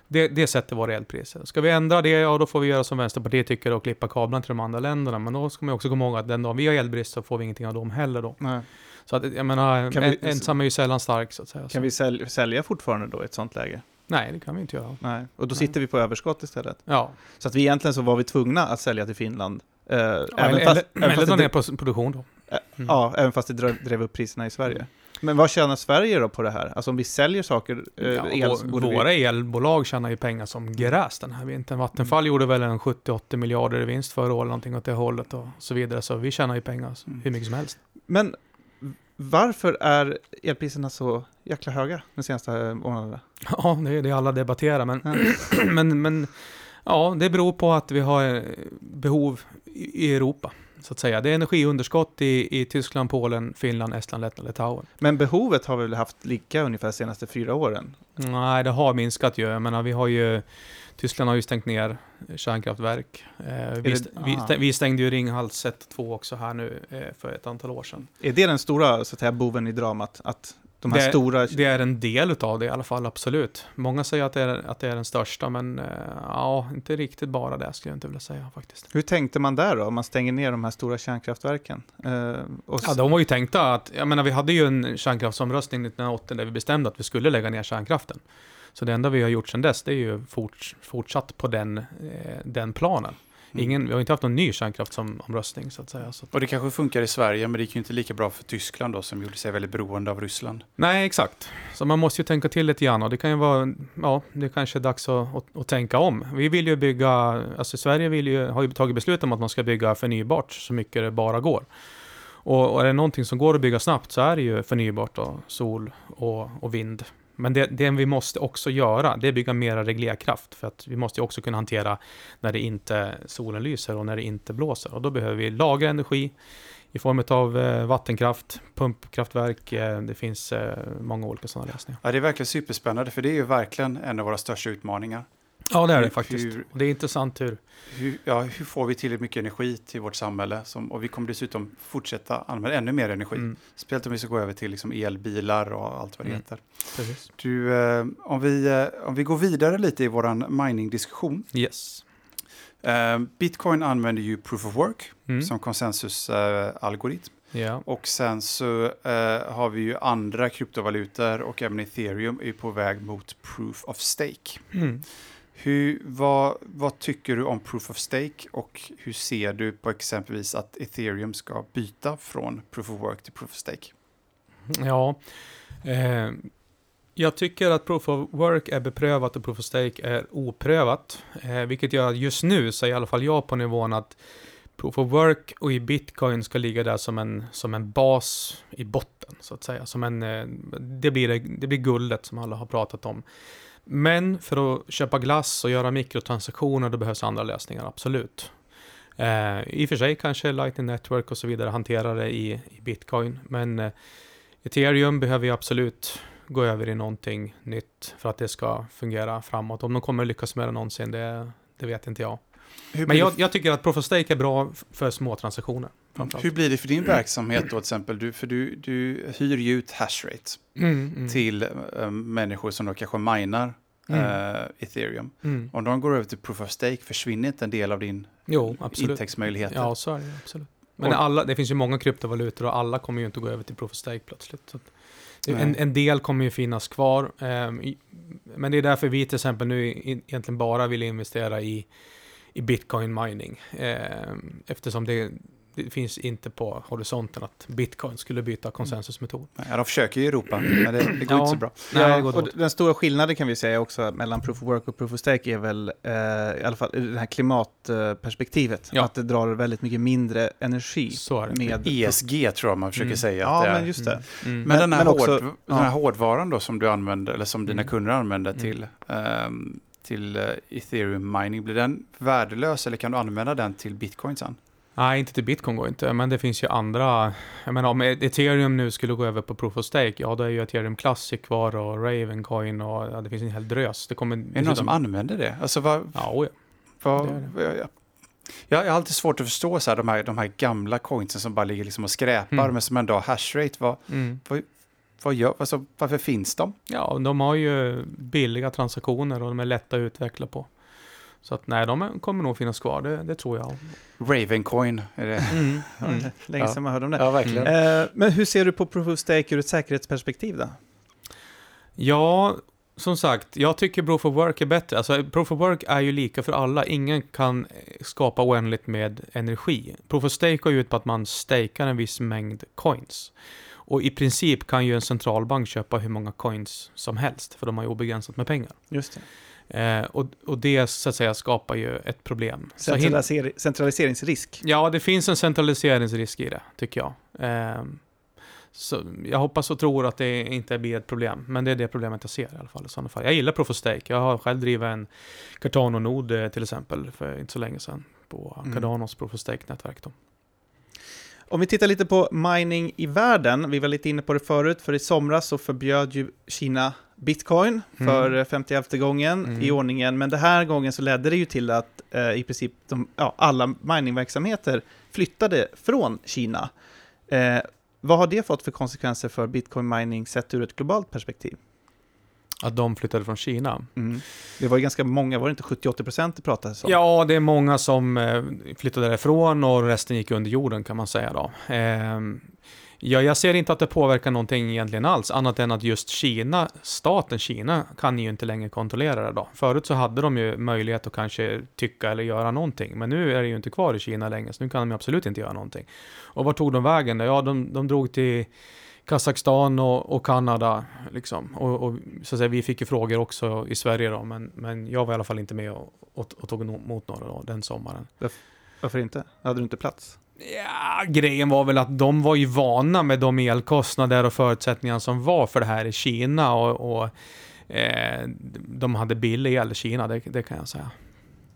C: Det, det sätter våra elpriser. Ska vi ändra det, ja då får vi göra som Vänsterpartiet tycker och klippa kablarna till de andra länderna. Men då ska man också komma ihåg att den dag vi har elbrist så får vi ingenting av dem heller då.
B: Nej.
C: Så att, jag menar,
B: Kan vi-
C: en, ensam är ju sällan stark så att säga. Så.
B: Kan vi sälj, sälja fortfarande då i ett sånt läge?
C: Nej, det kan vi inte göra.
B: Nej. Och då
C: Nej.
B: sitter vi på överskott istället.
C: Ja,
B: Så att vi egentligen så var vi tvungna att sälja till Finland. Eh, även
C: eller,
B: fast,
C: eller,
B: även
C: dra ner på produktion då.
B: Ä-
C: Mm.
B: Ja, även fast det drev, drev upp priserna i Sverige. Men vad tjänar Sverige då på det här? Alltså om vi säljer saker, eh,
C: Ja,
B: el, så
C: våra
B: vi...
C: elbolag tjänar ju pengar som gräs den här vintern. Vattenfall gjorde väl en 70-80 miljarder i vinst förra året, någonting åt det hållet och så vidare. Så vi tjänar ju pengar
A: Mm.
C: hur mycket som helst.
B: Men varför är elpriserna så jäkla höga de senaste månaderna?
C: Ja, det är det alla debatterar, men,
B: Ja. [clears throat]
C: men, men ja, det beror på att vi har eh, behov i i Europa. Så att säga. Det är energiunderskott i, i Tyskland, Polen, Finland, Estland, Lettland, Litauen.
B: Men behovet har vi väl haft lika ungefär de senaste fyra åren?
C: Nej, det har minskat ju. Jag menar, vi har ju... Tyskland har ju stängt ner kärnkraftverk. Eh, vi, st- vi,
B: aha.
C: stä- vi stängde ju Ringhals 1 och 2 också här nu eh, för ett antal år sedan.
B: Är det den stora så att säga, boven i dramat? Att De här
C: Det-
B: stora...
C: Det är en del utav det i alla fall, absolut. Många säger att det är, att det är den största, men eh, ja, inte riktigt bara det skulle jag inte vilja säga faktiskt.
B: Hur tänkte man där då, om man stänger ner de här stora kärnkraftverken? Eh, och
C: Ja, de var ju tänkta att, jag menar vi hade ju en kärnkraftsomröstning 1980 där vi bestämde att vi skulle lägga ner kärnkraften. Så det enda vi har gjort sedan dess, det är ju fort, fortsatt på den, eh, den planen.
A: Mm.
C: Ingen, vi har inte haft någon ny kärnkraftsomröstning så att säga. Så att,
A: Och det kanske funkar i Sverige, men det gick ju inte lika bra för Tyskland då, som gjorde sig väldigt beroende av Ryssland.
C: nej, exakt. Så man måste ju tänka till lite grann och det kan ju vara, ja, det kanske är dags att, att, att tänka om. Vi vill ju bygga, alltså Sverige vill ju, har ju tagit beslut om att man ska bygga förnybart så mycket det bara går. Och, och är det någonting som går att bygga snabbt så är det ju förnybart och sol och, och vind. Men det, det vi måste också göra, det är bygga mera reglerkraft. För att vi måste också kunna hantera när det inte solen lyser och när det inte blåser. Och då behöver vi lagra energi i form av eh, vattenkraft, pumpkraftverk. Eh, det finns eh, många olika sådana lösningar.
A: Ja, det är verkligen superspännande, för det är ju verkligen en av våra största utmaningar.
C: Ja, det är det faktiskt.
A: hur-
C: det är intressant hur...
A: Hur, ja, hur får vi tillräckligt mycket energi till vårt samhälle? Som, och vi kommer dessutom fortsätta använda ännu mer energi.
C: Mm,
A: Speciellt om vi ska gå över till liksom elbilar och allt vad det
C: Mm.
A: heter.
C: precis.
A: Du, eh, om, vi, eh, om vi går vidare lite i vår mining-diskussion.
C: Yes.
A: Eh, Bitcoin använder ju proof of work
C: Mm.
A: som konsensusalgoritm.
C: Ja.
A: och sen så eh, har vi ju andra kryptovalutor och även ethereum är på väg mot proof of stake.
C: Mm.
A: Hur, vad, vad tycker du om proof of stake och hur ser du på exempelvis att ethereum ska byta från proof of work till proof of stake?
C: Ja, eh, jag tycker att Proof of Work är beprövat och Proof of Stake är oprövat. Eh, vilket gör att just nu så är i alla fall jag på nivån att Proof of Work och i Bitcoin ska ligga där som en, som en bas i botten, så att säga. Som en, eh, det, blir, det, det blir guldet som alla har pratat om. Men för att köpa glass och göra mikrotransaktioner, då behövs andra lösningar, absolut. Eh, I och för sig kanske Lightning Network och så vidare hanterar det i, i Bitcoin, men eh, Ethereum behöver ju absolut gå över i någonting nytt för att det ska fungera framåt. Om de kommer lyckas med det någonsin, det, det vet inte jag.
A: Hur
C: Men jag, jag tycker att Proof of Stake är bra för små transaktioner.
A: Hur blir det för din verksamhet då till exempel? Du, för du, du hyr ju ut hashrate
C: Mm, mm,
A: till eh, människor som då kanske minar
C: Mm.
A: eh, ethereum.
C: mm.
A: Om de går över till proof of stake försvinner inte en del av din
C: Jo, absolut.
A: intäktsmöjligheter?
C: Ja, så är det absolut. Men
A: Och-
C: alla, det finns ju många kryptovalutor och alla kommer ju inte gå över till Proof of Stake plötsligt. En, en del kommer ju finnas kvar. i, men det är därför vi till exempel nu egentligen bara vill investera i, i bitcoin mining. ehm, eftersom det, det finns inte på horisonten att bitcoin skulle byta konsensusmetod.
A: Nej, Ja, de försöker ju i Europa, men det, det går
C: Ja.
A: inte så bra.
C: Nej,
B: Ja, och den stora skillnaden kan vi säga också mellan Proof of Work och Proof of Stake är väl eh, i alla fall det här klimatperspektivet.
C: Ja.
B: Att det drar väldigt mycket mindre energi
C: Så är det.
B: med...
A: ESG tror jag man försöker
C: Mm.
A: säga att
B: Ja,
A: det är.
B: men just det.
C: Mm, mm.
A: Men, den, här
B: men också-
A: hård, den här hårdvaran då som du använder, eller som dina
C: Mm.
A: kunder använder
C: Mm.
A: till, ehm, till eh, ethereum mining, blir den värdelös eller kan du använda den till bitcoin sen?
C: Nej, inte till bitcoin går inte, men det finns ju andra. Jag menar om ethereum nu skulle gå över på proof of stake, ja då är ju ethereum classic kvar och ravencoin och ja, det finns en hel drös. Det kommer...
A: Är det någon som använder det? Alltså vad,
C: Ja, oj.
A: vad,
C: Det är
A: vad- jag, har alltid svårt att förstå så här, de, här, de här gamla coinsen som bara ligger liksom och skräpar,
C: Mm.
A: men som ändå har hashrate. Vad,
C: Mm.
A: vad gör, alltså, varför finns de?
C: Ja, de har ju billiga transaktioner och de är lätta att utveckla på. Så att nej, de kommer nog finnas kvar, det, det tror jag.
A: Ravencoin är det.
C: Mm. [laughs] Mm.
B: Länge
A: Ja.
B: sedan man hörde om det.
A: Ja, verkligen.
B: Eh, men hur ser du på Proof of Stake ur ett säkerhetsperspektiv då?
C: Ja, som sagt, jag tycker Proof of Work är bättre. Alltså, Proof of Work är ju lika för alla. Ingen kan skapa oändligt med energi. Proof of Stake går ju ut på att man stakar en viss mängd coins. Och i princip kan ju en centralbank köpa hur många coins som helst, för de har ju obegränsat med pengar.
B: Just det.
C: Eh, och, och det så att säga skapar ju ett problem.
B: Centraliser- centraliseringsrisk.
C: Ja, det finns en centraliseringsrisk i det, tycker jag. Ehm, så jag hoppas och tror att det inte blir ett problem, men det är det problemet jag ser i alla fall. I sådana fall. Jag gillar Proof of Stake. Jag har själv drivit en Cardano-nod eh, till exempel för inte så länge sedan på
B: Mm.
C: Cardanos Proof of Stake-nätverk.
B: Om vi tittar lite på mining i världen, vi var lite inne på det förut, för i somras så förbjöd ju Kina bitcoin för
C: Mm.
B: 51 gången
C: Mm.
B: i ordningen, men den här gången så ledde det ju till att eh, i princip de, ja, alla miningverksamheter flyttade från Kina. Eh, vad har det fått för konsekvenser för bitcoin mining sett ur ett globalt perspektiv?
C: Att de flyttade från Kina.
B: Mm. Det var ju ganska många, var det inte 70-80% det pratades om?
C: Ja, det är många som eh, flyttade därifrån och resten gick under jorden kan man säga då. Ehm, Ja, jag ser inte att det påverkar någonting egentligen alls, annat än att just Kina, staten Kina, kan ju inte längre kontrollera det då. Förut så hade de ju möjlighet att kanske tycka eller göra någonting, men nu är det ju inte kvar i Kina längre, så nu kan de ju absolut inte göra någonting. Och var tog de vägen då? Ja, de, de drog till Kazakstan och, och Kanada, liksom. Och, och, så att säga, vi fick ju frågor också i Sverige då, men, men jag var i alla fall inte med och, och, och tog emot några då, den sommaren.
B: Varför inte? Hade du inte plats?
C: Ja, grejen var väl att de var ju vana med de elkostnader och förutsättningar som var för det här i Kina och, och eh, de hade billig el i Kina, det, det kan jag säga.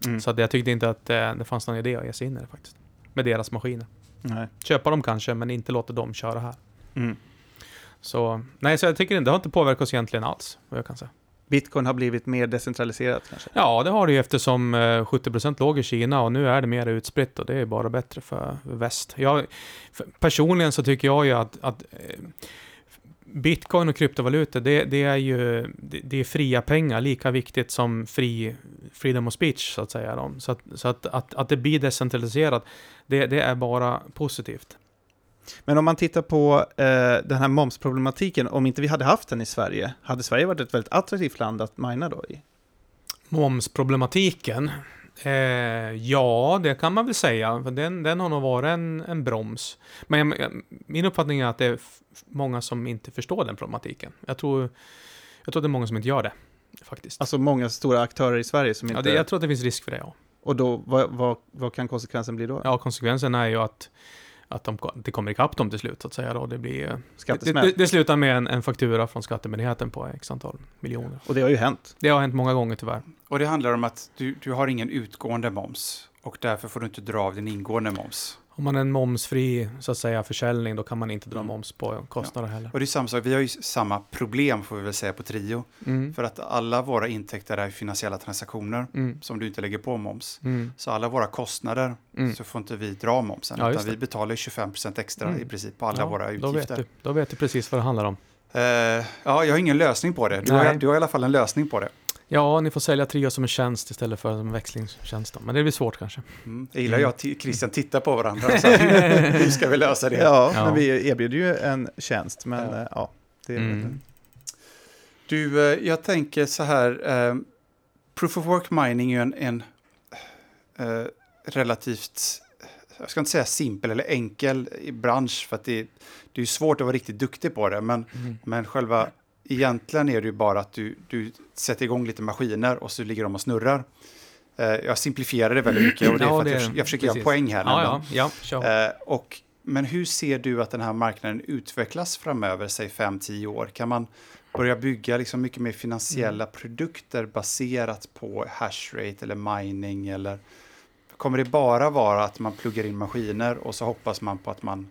C: Mm. Så jag tyckte inte att eh, det fanns någon idé att ge sig in i det faktiskt. Med deras maskiner. Nej. Köpa dem kanske, men inte låta dem köra här. Mm. Så, nej, så jag tycker inte, det har inte påverkat oss egentligen alls, vad jag kan säga.
B: Bitcoin har blivit mer decentraliserat kanske?
C: Ja, det har det ju eftersom eh, 70% låg i Kina och nu är det mer utspritt och det är bara bättre för väst. Jag, personligen så tycker jag ju att, att eh, Bitcoin och kryptovalutor, det, det är ju det, det, är fria pengar, lika viktigt som fri, freedom of speech, så att säga. Då. Så, att, så att, att, att det blir decentraliserat, det, det är bara positivt.
B: Men om man tittar på eh, den här momsproblematiken, om inte vi hade haft den i Sverige, hade Sverige varit ett väldigt attraktivt land att mina då i?
C: Momsproblematiken? Eh, ja, det kan man väl säga. Den, den har nog varit en, en broms. Men min uppfattning är att det är många som inte förstår den problematiken. Jag tror, jag tror det är många som inte gör det, faktiskt.
B: Alltså många stora aktörer i Sverige som inte...
C: Ja, det, jag tror att det finns risk för det, ja.
B: Och då, vad, vad, vad kan konsekvensen bli då?
C: Ja, konsekvensen är ju att att de, det kommer ikapp dem till slut så att säga. Då. Det, blir,
B: det,
C: det, det, slutar med en, en, faktura från skattemyndigheten på x antal miljoner.
B: Och det har ju hänt.
C: Det har hänt många gånger tyvärr.
A: Och det handlar om att du, du har ingen utgående moms och därför får du inte dra av din ingående moms.
C: Om man är en momsfri så att säga, försäljning, då kan man inte dra mm. moms på kostnader ja. heller.
A: Och det är samma sak, vi har ju samma problem får vi väl säga på Trio. Mm. För att alla våra intäkter är finansiella transaktioner mm. som du inte lägger på moms. Mm. Så alla våra kostnader mm. så får inte vi dra momsen, ja, utan vi betalar 25% extra mm. i princip på alla ja, våra utgifter.
C: Då vet, du, då vet du precis vad det handlar om.
A: Uh, ja, jag har ingen lösning på det. Du har, du har i alla fall en lösning på det.
C: Ja, ni får sälja Trio som en tjänst istället för en växlingstjänst. Men det blir svårt kanske.
A: Mm. Jag gillar jag att Christian tittar på varandra. [laughs] Så hur ska vi lösa det?
B: Ja, ja. men vi erbjuder ju en tjänst. Men ja, ja det är mm.
A: Du, eh, jag tänker så här. Eh, proof of work mining är ju en, en eh, relativt, jag ska inte säga simpel eller enkel bransch. För att det, det är svårt att vara riktigt duktig på det. Men, mm. men själva egentligen är det ju bara att du, du sätter igång lite maskiner och så ligger de och snurrar. Uh, jag simplifierar det väldigt mycket och det är för att jag, jag försöker göra poäng här.
C: Ja, ja, ja,
A: uh, och, men hur ser du att den här marknaden utvecklas framöver, säg 5-10 år? Kan man börja bygga liksom mycket mer finansiella mm. produkter baserat på hashrate eller mining? Eller kommer det bara vara att man pluggar in maskiner och så hoppas man på att man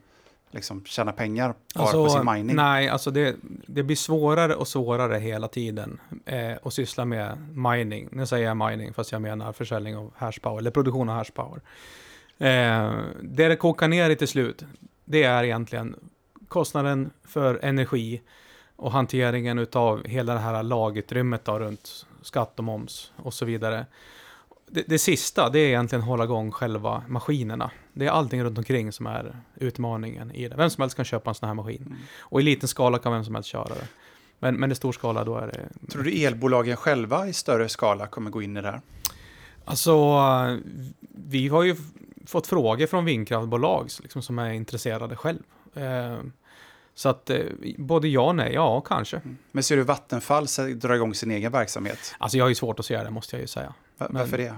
A: liksom tjäna pengar bara alltså, på sin mining?
C: Nej, alltså det, det blir svårare och svårare hela tiden eh, att syssla med mining. Nu säger jag mining, fast jag menar försäljning av hashpower, eller produktion av hashpower. Eh, det det kokar ner i till slut, det är egentligen kostnaden för energi och hanteringen av hela det här lagutrymmet då, runt skatt och moms och så vidare det, det, sista, det är egentligen hålla igång själva maskinerna. Det är allting runt omkring som är utmaningen i det. Vem som helst kan köpa en sån här maskin. Mm. Och i liten skala kan vem som helst köra det. Men, men i stor skala då är det...
A: Tror du elbolagen själva i större skala kommer gå in i det här?
C: Alltså, vi har ju fått frågor från vindkraftbolag liksom, som är intresserade själv. Eh, så att eh, både ja och nej, ja kanske. Mm.
A: Men ser du Vattenfall dra igång sin egen verksamhet?
C: Alltså jag har ju svårt att se det, måste jag ju säga.
A: Varför det?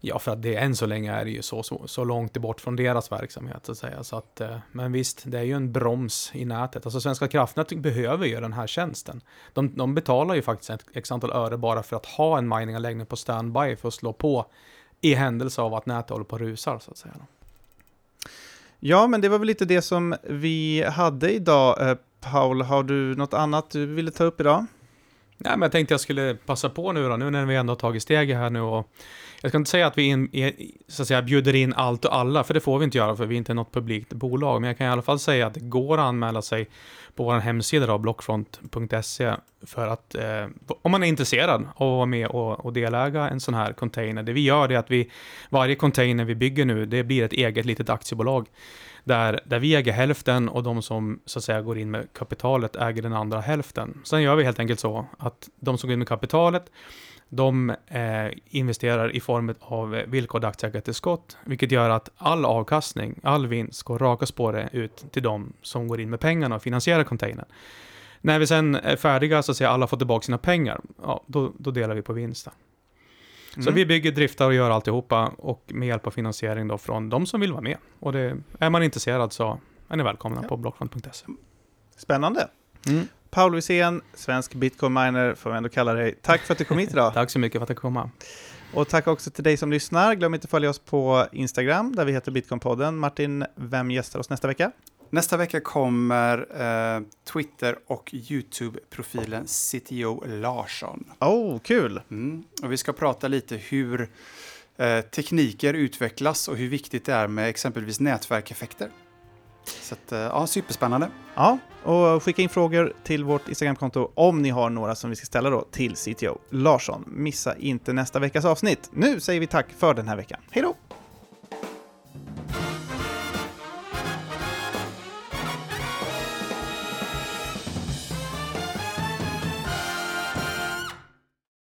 C: Ja, för att det, än så länge är det ju så, så, så långt bort från deras verksamhet, så att säga. Så att, eh, men visst, det är ju en broms i nätet. Alltså Svenska kraftnät behöver ju den här tjänsten. De, de betalar ju faktiskt ett x antal öre bara för att ha en mininganläggning på standby för att slå på i händelse av att nätet håller på och rusar, så att säga.
B: Ja, men det var väl lite det som vi hade idag. Eh, Paul, har du något annat du ville ta upp idag?
C: Nej, men jag tänkte jag skulle passa på nu då, nu när vi ändå har tagit steget här nu och jag ska inte säga att vi in, så att säga, bjuder in allt och alla, för det får vi inte göra, för vi är inte något publikt bolag. Men jag kan i alla fall säga att det går att anmäla sig på vår hemsida, då, blockfront.se, för att eh, om man är intresserad av att vara med och, och deläga en sån här container. Det vi gör är att vi, varje container vi bygger nu, det blir ett eget litet aktiebolag. Där, där vi äger hälften och de som så att säga går in med kapitalet äger den andra hälften. Sen gör vi helt enkelt så att de som går in med kapitalet de eh, investerar i form av villkorad aktieägartillskott, vilket gör att all avkastning, all vinst går raka spåret ut till de som går in med pengarna och finansierar containern. När vi sen är färdiga, så att säga alla får tillbaka sina pengar, ja, då, då delar vi på vinsten. Mm. Så vi bygger, driftar och gör alltihopa och med hjälp av finansiering då från de som vill vara med. Och det, är man intresserad så är ni välkomna ja. på blockfront.se.
B: Spännande. Mm. Paul Wisén, svensk bitcoin-miner får vi ändå kalla dig. Tack för att du kom hit idag. [laughs]
C: tack så mycket för att jag kom.
B: Och tack också till dig som lyssnar. Glöm inte att följa oss på Instagram, där vi heter Bitcoinpodden. Martin, vem gästar oss nästa vecka?
A: Nästa vecka kommer eh, Twitter och YouTube-profilen CTO Larsson.
B: Oh, kul!
A: Mm. Och vi ska prata lite hur eh, tekniker utvecklas och hur viktigt det är med exempelvis nätverkeffekter. Så att, eh, ja, superspännande.
B: Ja, och skicka in frågor till vårt Instagramkonto om ni har några som vi ska ställa då till CTO Larsson. Missa inte nästa veckas avsnitt. Nu säger vi tack för den här veckan. Hej då!